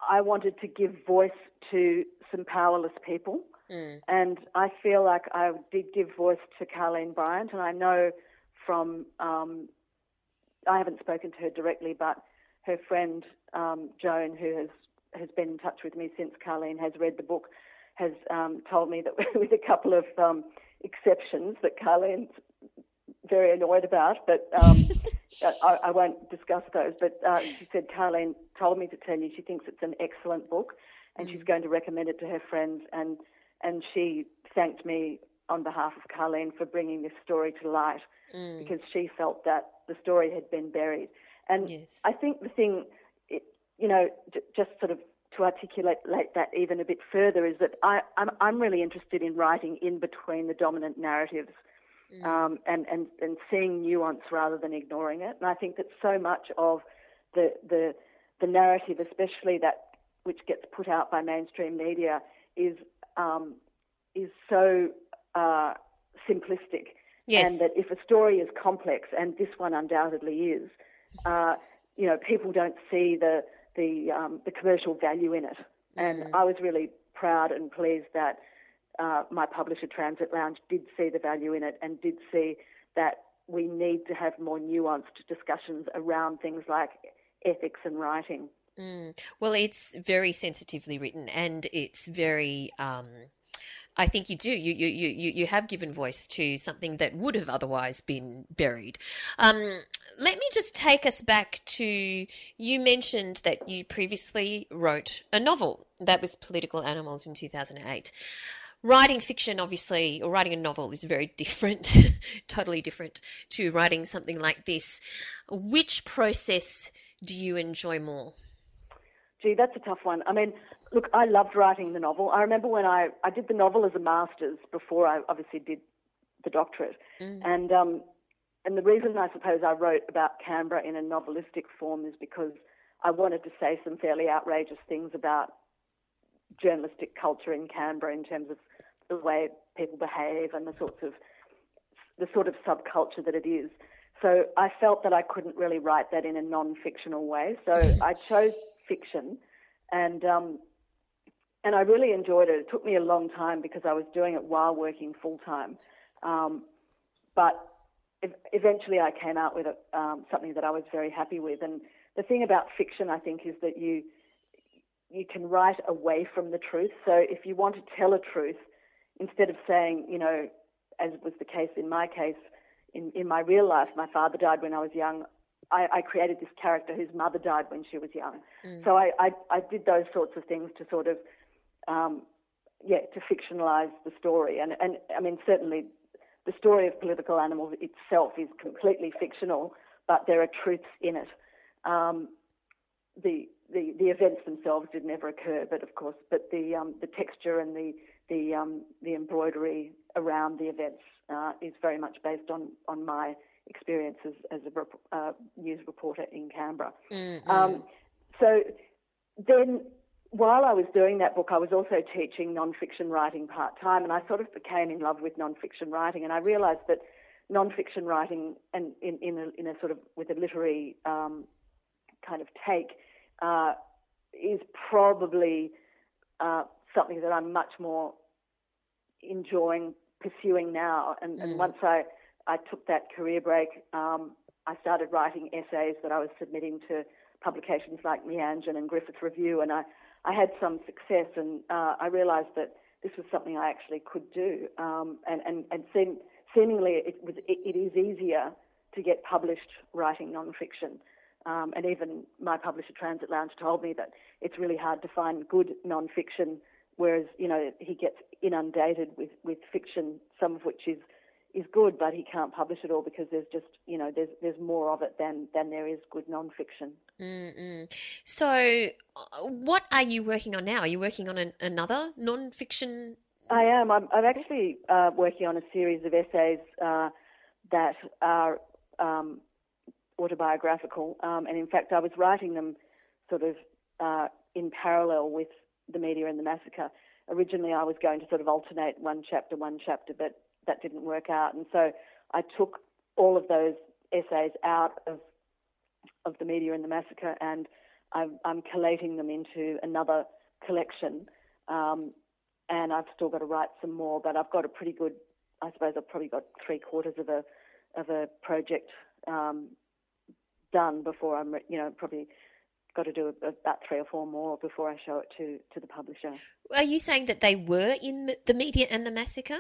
I wanted to give voice to some powerless people. Mm. And I feel like I did give voice to Carleen Bryant, and I know from, um, I haven't spoken to her directly, but her friend um, Joan, who has, has been in touch with me since Carleen has read the book, has um, told me that with a couple of um, exceptions that Carleen's very annoyed about, but um, I, I, won't discuss those. But uh, she said Carleen told me to tell you she thinks it's an excellent book, and mm. she's going to recommend it to her friends. And and she thanked me on behalf of Carleen for bringing this story to light mm. because she felt that the story had been buried. And yes. I think the thing, it, you know, j- just sort of to articulate that even a bit further is that I, I'm, I'm really interested in writing in between the dominant narratives mm. um, and, and, and seeing nuance rather than ignoring it. And I think that so much of the, the, the narrative, especially that which gets put out by mainstream media, is, um, is so uh, simplistic. Yes. And that if a story is complex, and this one undoubtedly is, uh, you know, people don't see the, the, um, the commercial value in it. And mm. I was really proud and pleased that uh, my publisher Transit Lounge did see the value in it and did see that we need to have more nuanced discussions around things like ethics and writing. Mm. Well, it's very sensitively written and it's very. Um, I think you do. You, you you you have given voice to something that would have otherwise been buried. Um, let me just take us back to you mentioned that you previously wrote a novel that was Political Animals in two thousand eight writing fiction, obviously, or writing a novel is very different, totally different to writing something like this. Which process do you enjoy more? Gee, that's a tough one. I mean, look, I loved writing the novel. I remember when I, I did the novel as a master's before I obviously did the doctorate. Mm. And, um, and the reason I suppose I wrote about Canberra in a novelistic form is because I wanted to say some fairly outrageous things about journalistic culture in Canberra in terms of the way people behave and the sorts of the sort of subculture that it is. So I felt that I couldn't really write that in a non-fictional way. So I chose fiction, and um, and I really enjoyed it. It took me a long time because I was doing it while working full time, um, but eventually I came out with a, um, something that I was very happy with. And the thing about fiction, I think, is that you you can write away from the truth. So if you want to tell a truth, instead of saying, you know, as was the case in my case, in, in my real life, my father died when I was young. I, I created this character whose mother died when she was young. Mm. So I, I, I, did those sorts of things to sort of, um, yeah, to fictionalize the story. And, and I mean, certainly the story of political animals itself is completely fictional, but there are truths in it. Um, the, the, the events themselves did never occur, but of course, but the, um, the texture and the, the, um, the embroidery around the events uh, is very much based on, on my experiences as a uh, news reporter in Canberra. Mm-hmm. Um, so then, while I was doing that book, I was also teaching non-fiction writing part time, and I sort of became in love with non-fiction writing, and I realised that non-fiction writing, and in, in, a, in a sort of with a literary um, kind of take, uh, is probably uh, something that I'm much more enjoying pursuing now. And, mm. and once I, I took that career break, um, I started writing essays that I was submitting to publications like Meanjin and Griffith Review, and I, I had some success, and uh, I realised that this was something I actually could do, um, and and and seem, seemingly it was it, it is easier to get published writing nonfiction. Um, and even my publisher Transit Lounge told me that it's really hard to find good nonfiction whereas you know he gets inundated with with fiction, some of which is is good, but he can't publish it all because there's just you know there's there's more of it than than there is good nonfiction. Mm-mm. So, uh, what are you working on now? Are you working on an, another nonfiction? I am. I'm, I'm actually uh, working on a series of essays uh, that are um, autobiographical, um, and in fact, I was writing them sort of uh, in parallel with the media and the massacre. Originally, I was going to sort of alternate one chapter, one chapter, but that didn't work out, and so I took all of those essays out of of the media and the massacre, and I'm, I'm collating them into another collection. Um, and I've still got to write some more, but I've got a pretty good. I suppose I've probably got three quarters of a of a project um, done before I'm, you know, probably got to do about three or four more before I show it to to the publisher. Are you saying that they were in the media and the massacre?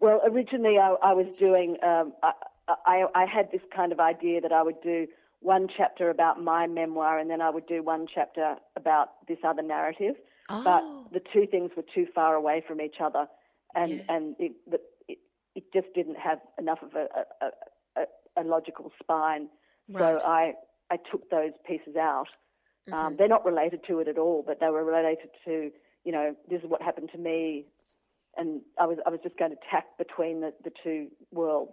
Well, originally I, I was doing. Um, I, I, I had this kind of idea that I would do one chapter about my memoir, and then I would do one chapter about this other narrative. Oh. But the two things were too far away from each other, and Yeah. and it, it it just didn't have enough of a a, a, a logical spine. Right. So I I took those pieces out. Um, Mm-hmm. they're not related to it at all, but they were related to you know this is what happened to me, and I was I was just going to tack between the, the two worlds.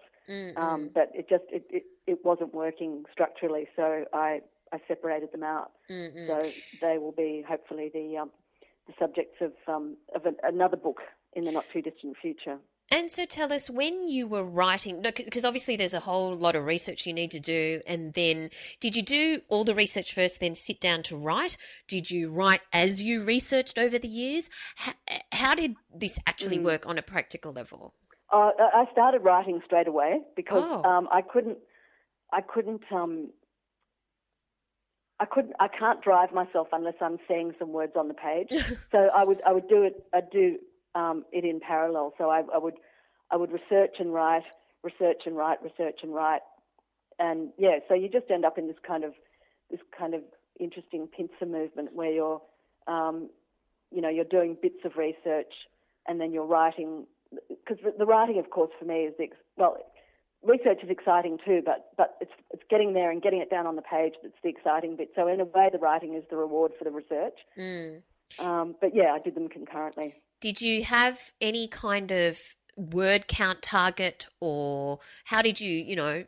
Um, but it just it, it, it wasn't working structurally, so I, I separated them out. Mm-mm. So they will be hopefully the um, the subjects of um, of an, another book in the not too distant future. And so tell us when you were writing, because obviously there's a whole lot of research you need to do. And then did you do all the research first, then sit down to write? Did you write as you researched over the years? How, how did this actually Mm. work on a practical level? Uh, I started writing straight away because Oh. um, I couldn't I couldn't um, I couldn't I can't drive myself unless I'm seeing some words on the page. so I would I would do it I'd do um, it in parallel. So I, I would I would research and write, research and write, research and write, and yeah. So you just end up in this kind of this kind of interesting pincer movement where you're um, you know you're doing bits of research and then you're writing because the, writing, of course, for me is the well. Research is exciting too, but but it's it's getting there and getting it down on the page that's the exciting bit. So in a way, the writing is the reward for the research. Mm. Um, but yeah, I did them concurrently. Did you have any kind of word count target, or how did you, you know,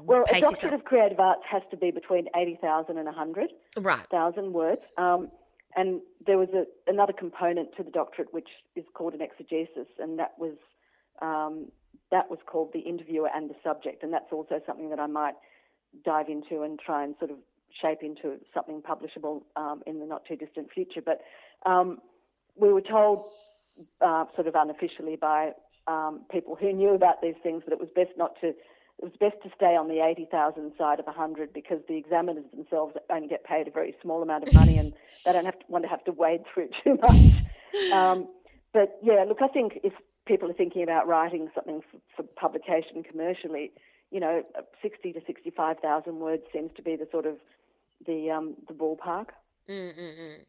Well, a doctorate of creative arts has to be between eighty thousand and a hundred Right. words. Um, and there was a, another component to the doctorate which is called an exegesis, and that was um, that was called the interviewer and the subject, and that's also something that I might dive into and try and sort of shape into something publishable um, in the not too distant future. But um, we were told, uh, sort of unofficially, by um, people who knew about these things that it was best not to. It was best to stay on the 80,000 side of 100 because the examiners themselves only get paid a very small amount of money and they don't have to, want to have to wade through too much. Um, but yeah, look, I think if people are thinking about writing something for, for publication commercially, you know, 60 to 65,000 words seems to be the sort of the um, the ballpark. Mm-mm-mm.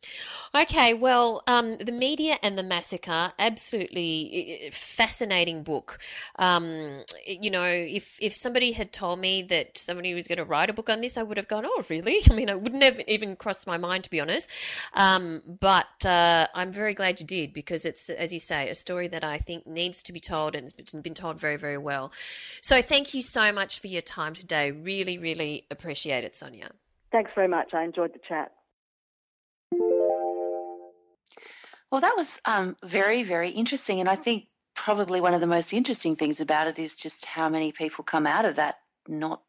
Okay, well, um, the media and the massacre, absolutely fascinating book. Um, you know, if if somebody had told me that somebody was going to write a book on this, I would have gone, "Oh, really?" I mean, it wouldn't have even crossed my mind, to be honest. Um, but uh, I'm very glad you did because it's, as you say, a story that I think needs to be told and it's been told very, very well. So, thank you so much for your time today. Really, really appreciate it, Sonya. Thanks very much. I enjoyed the chat. Well, that was um, very, very interesting. And I think probably one of the most interesting things about it is just how many people come out of that not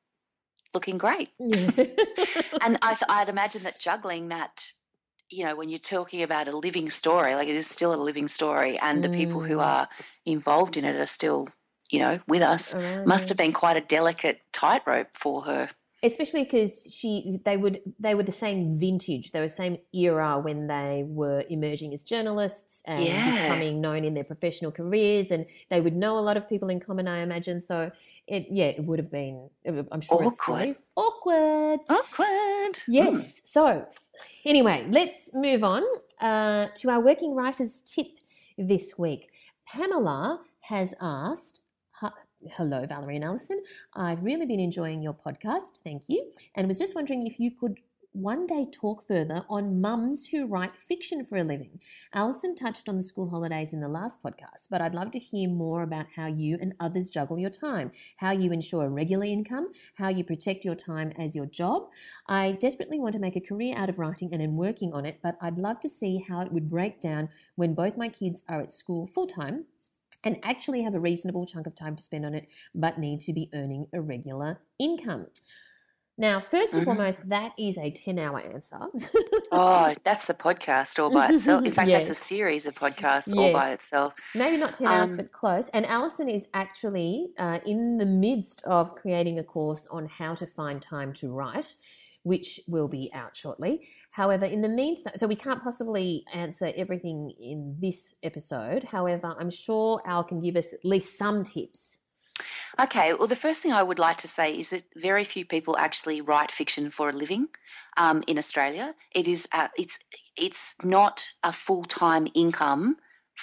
looking great. And I th- I'd imagine that juggling that, you know, when you're talking about a living story, like it is still a living story, and the people who Mm. are involved in it are still, you know, with us, Around, must yeah. have been quite a delicate tightrope for her. Especially because she they would they were the same vintage they were the same era when they were emerging as journalists and Yeah. becoming known in their professional careers and they would know a lot of people in common i imagine so it yeah it would have been i'm sure it's Awkward. awkward Awkward. Yes. So, anyway, let's move on uh, to our working writers tip this week. Pamela has asked, hello, Valerie and Alison. I've really been enjoying your podcast. Thank you. And was just wondering if you could one day talk further on mums who write fiction for a living. Alison touched on the school holidays in the last podcast, but I'd love to hear more about how you and others juggle your time, how you ensure a regular income, how you protect your time as your job. I desperately want to make a career out of writing and am working on it, but I'd love to see how it would break down when both my kids are at school full time and actually have a reasonable chunk of time to spend on it, but need to be earning a regular income. Now, 1st and Mhm. foremost, that is a 10 hour answer. Oh, that's a podcast all by itself. In fact, that's a series of podcasts all by itself. Maybe not 10 hours, Um, but close. And Alison is actually uh, in the midst of creating a course on how to find time to write, which will be out shortly. However, in the meantime, so we can't possibly answer everything in this episode. However, I'm sure Al can give us at least some tips. Okay, well, the first thing I would like to say is that very few people actually write fiction for a living um, in Australia. It is uh, it's it's not a full time income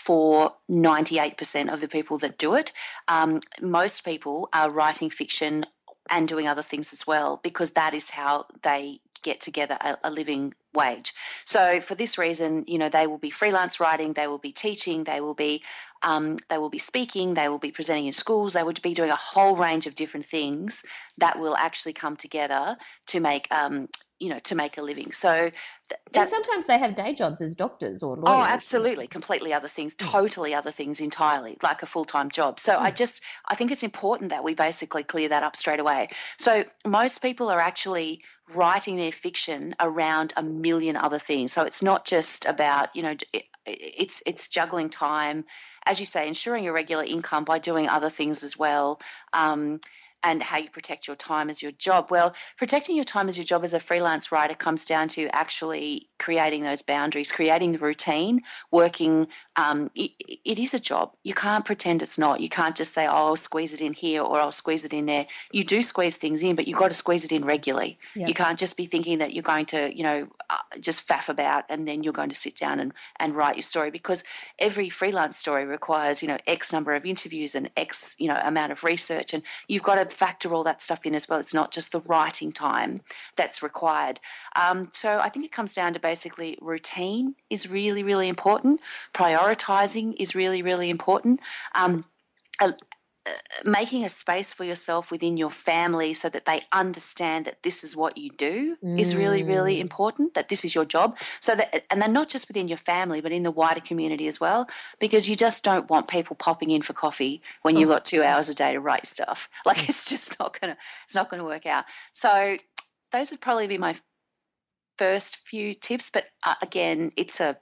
for ninety eight percent of the people that do it. Um, most people are writing fiction and doing other things as well because that is how they get together a, a living wage. So for this reason, you know, they will be freelance writing, they will be teaching, they will be um, they will be speaking, they will be presenting in schools, they would be doing a whole range of different things that will actually come together to make, um, you know, to make a living. So th- And sometimes they have day jobs as doctors or lawyers. Oh, absolutely. Completely other things, totally other things entirely, like a full time job. So I just, I think it's important that we basically clear that up straight away. So most people are actually writing their fiction around a million other things. So it's not just about, you know, it, it's it's juggling time, as you say, ensuring a regular income by doing other things as well. Um, and how you protect your time as your job. Well, protecting your time as your job as a freelance writer comes down to actually creating those boundaries, creating the routine, working. Um, it, it is a job. You can't pretend it's not. You can't just say, "Oh, I'll squeeze it in here" or "I'll squeeze it in there." You do squeeze things in, but you've got to squeeze it in regularly. You can't just be thinking that you're going to, you know, uh, just faff about and then you're going to sit down and and write your story because every freelance story requires, you know, X number of interviews and X, you know, amount of research, and you've got to factor all that stuff in as well. It's not just the writing time that's required. Um, so I think it comes down to basically routine is really, really important. Prioritizing is really, really important. Um, making a space for yourself within your family so that they understand that this is what you do is really really Mm. important that this is your job. So that and then not just within your family but in the wider community as well because you just don't want people popping in for coffee when you've Oh, got 2 hours a day to write stuff. Like it's just not going to it's not going to work out. So those would probably be my first few tips but uh, again it's a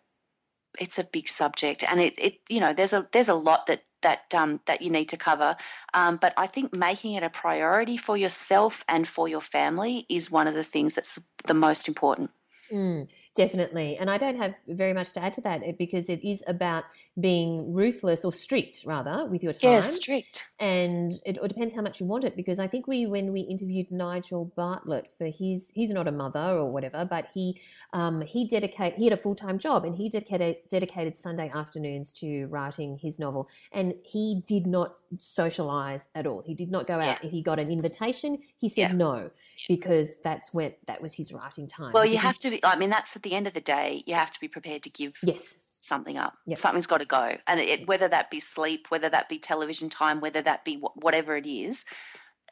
it's a big subject and it, it you know there's a there's a lot that that um, that you need to cover. Um, but i think making it a priority for yourself and for your family is one of the things that's the most important. Mm, definitely. And I don't have very much to add to that eh, because it is about being ruthless or strict, rather, with your time. yeah strict and it, it depends how much you want it because I think we when we interviewed Nigel Bartlett for his he's not a mother or whatever but he um, he dedicate he had a full time job and he dedicated dedicated Sunday afternoons to writing his novel and he did not socialize at all he did not go out Yeah. if he got an invitation he said Yeah. no because that's when that was his writing time well you have to be i mean that's at the end of the day you have to be prepared to give yes something up Yep. something's got to go and it, whether that be sleep whether that be television time whether that be whatever it is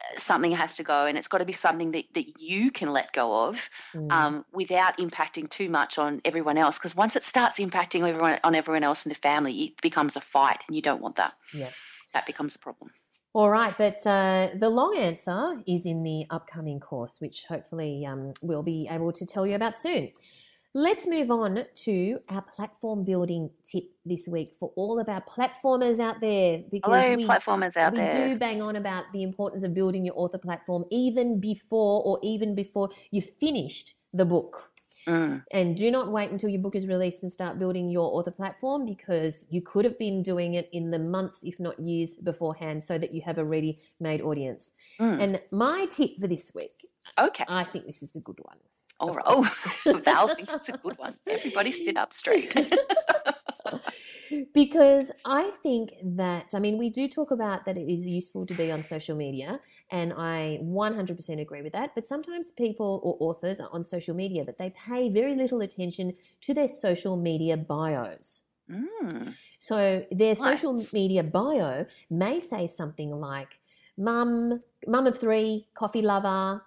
uh, something has to go and it's got to be something that, that you can let go of Mm. um, without impacting too much on everyone else. Because once it starts impacting everyone on everyone else in the family, it becomes a fight, and you don't want that. Yeah. that becomes a problem. All right, but uh, the long answer is in the upcoming course, which hopefully um, we'll be able to tell you about soon. Let's move on to our platform building tip this week for all of our platformers out there. Because Hello, we, platformers out we there. do bang on about the importance of building your author platform even before or even before you've finished the book. Mm, And do not wait until your book is released and start building your author platform because you could have been doing it in the months, if not years beforehand, so that you have a ready made audience. mm. And my tip for this week, Okay, I think this is a good one. All right. Oh, Val thinks it's a good one. Everybody sit up straight. because I think that, I mean, we do talk about that it is useful to be on social media, and I 100% agree with that. But sometimes people or authors are on social media, but they pay very little attention to their social media bios. Mm. So their social media bio may say something like, "Mum, mum of three, coffee lover,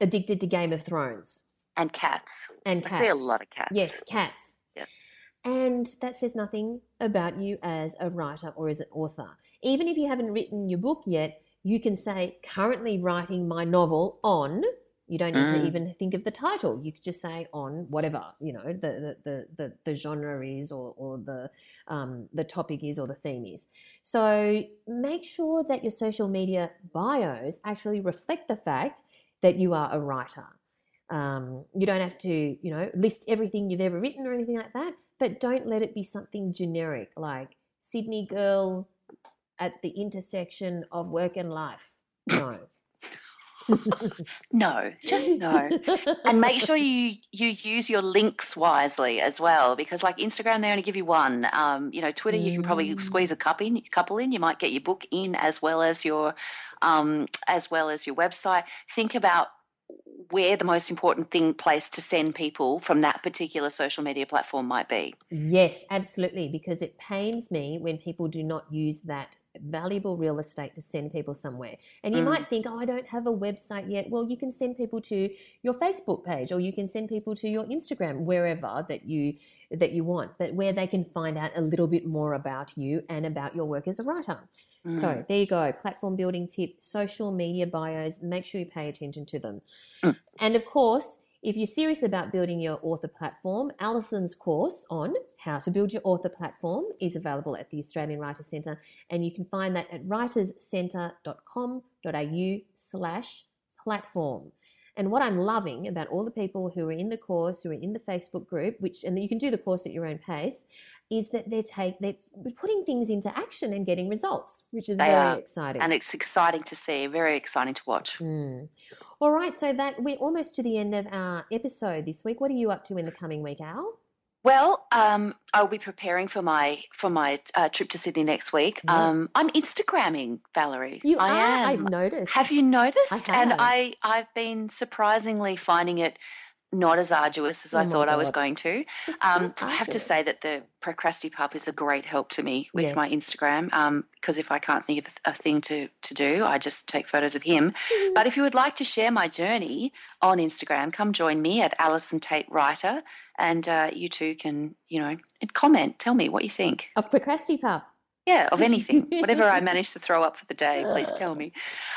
addicted to Game of Thrones." And cats. And I see a lot of cats. Yes, cats. Yep. And that says nothing about you as a writer or as an author. Even if you haven't written your book yet, you can say, currently writing my novel on. You don't need to Mm. even think of the title. You could just say on whatever, you know, the, the, the, the, the genre is or, or the, um, the topic is or the theme is. So make sure that your social media bios actually reflect the fact that you are a writer. Um, you don't have to, you know, list everything you've ever written or anything like that, but don't let it be something generic like Sydney girl at the intersection of work and life. No. No, just no. and make sure you you use your links wisely as well because like instagram they only give you one um, you know twitter you can probably Mm. squeeze a couple in, couple in you might get your book in as well as your um, as well as your website think about where the most important thing place to send people from that particular social media platform might be Yes, absolutely, because it pains me when people do not use that valuable real estate to send people somewhere. And you Mm. might think, oh, I don't have a website yet. Well, you can send people to your Facebook page or you can send people to your Instagram, wherever that you that you want, but where they can find out a little bit more about you and about your work as a writer. Mm. So there you go. Platform building tip, social media bios, make sure you pay attention to them. And of course, if you're serious about building your author platform, Allison's course on how to build your author platform is available at the Australian Writers Centre, and you can find that at writerscentre.com.au slash platform. And what I'm loving about all the people who are in the course, who are in the Facebook group, which and you can do the course at your own pace, is that they're take they're putting things into action and getting results, which is They very are. exciting. and it's exciting to see very exciting to watch Mm. All right, so that we're almost to the end of our episode this week. What are you up to in the coming week, Al? Well, um, I'll be preparing for my for my uh, trip to Sydney next week. Um, I'm Instagramming, Valerie. You I are. am. I've noticed. Have you noticed? I And. I I've been surprisingly finding it not as arduous as Oh I my thought I was going to. Um, I have to say that the Procrastipup is a great help to me with my Yes. Instagram. Um, because if I can't think of a thing to to do, I just take photos of him. Mm-hmm. But if you would like to share my journey on Instagram, come join me at Allison Tait Writer, and uh, you too can, you know, comment. Tell me what you think. of Procrastipup. Yeah, of anything, whatever I manage to throw up for the day. Please tell me.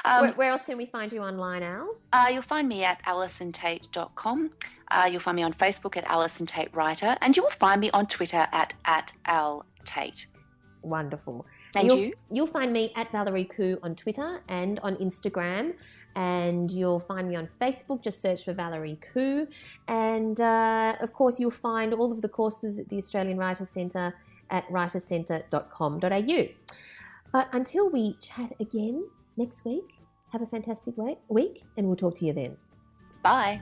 Um, where, where else can we find you online, Al? uh, you'll find me at allisontait.com. Uh, you'll find me on Facebook at Allison Tait Writer, and you will find me on Twitter at at Al Tait. Wonderful. And you'll, you? You'll find me at Valerie Khoo on Twitter and on Instagram. And you'll find me on Facebook. Just search for Valerie Khoo. And uh, of course, you'll find all of the courses at the Australian Writers Centre at writerscentre.com.au. But until we chat again next week, have a fantastic week and we'll talk to you then. Bye.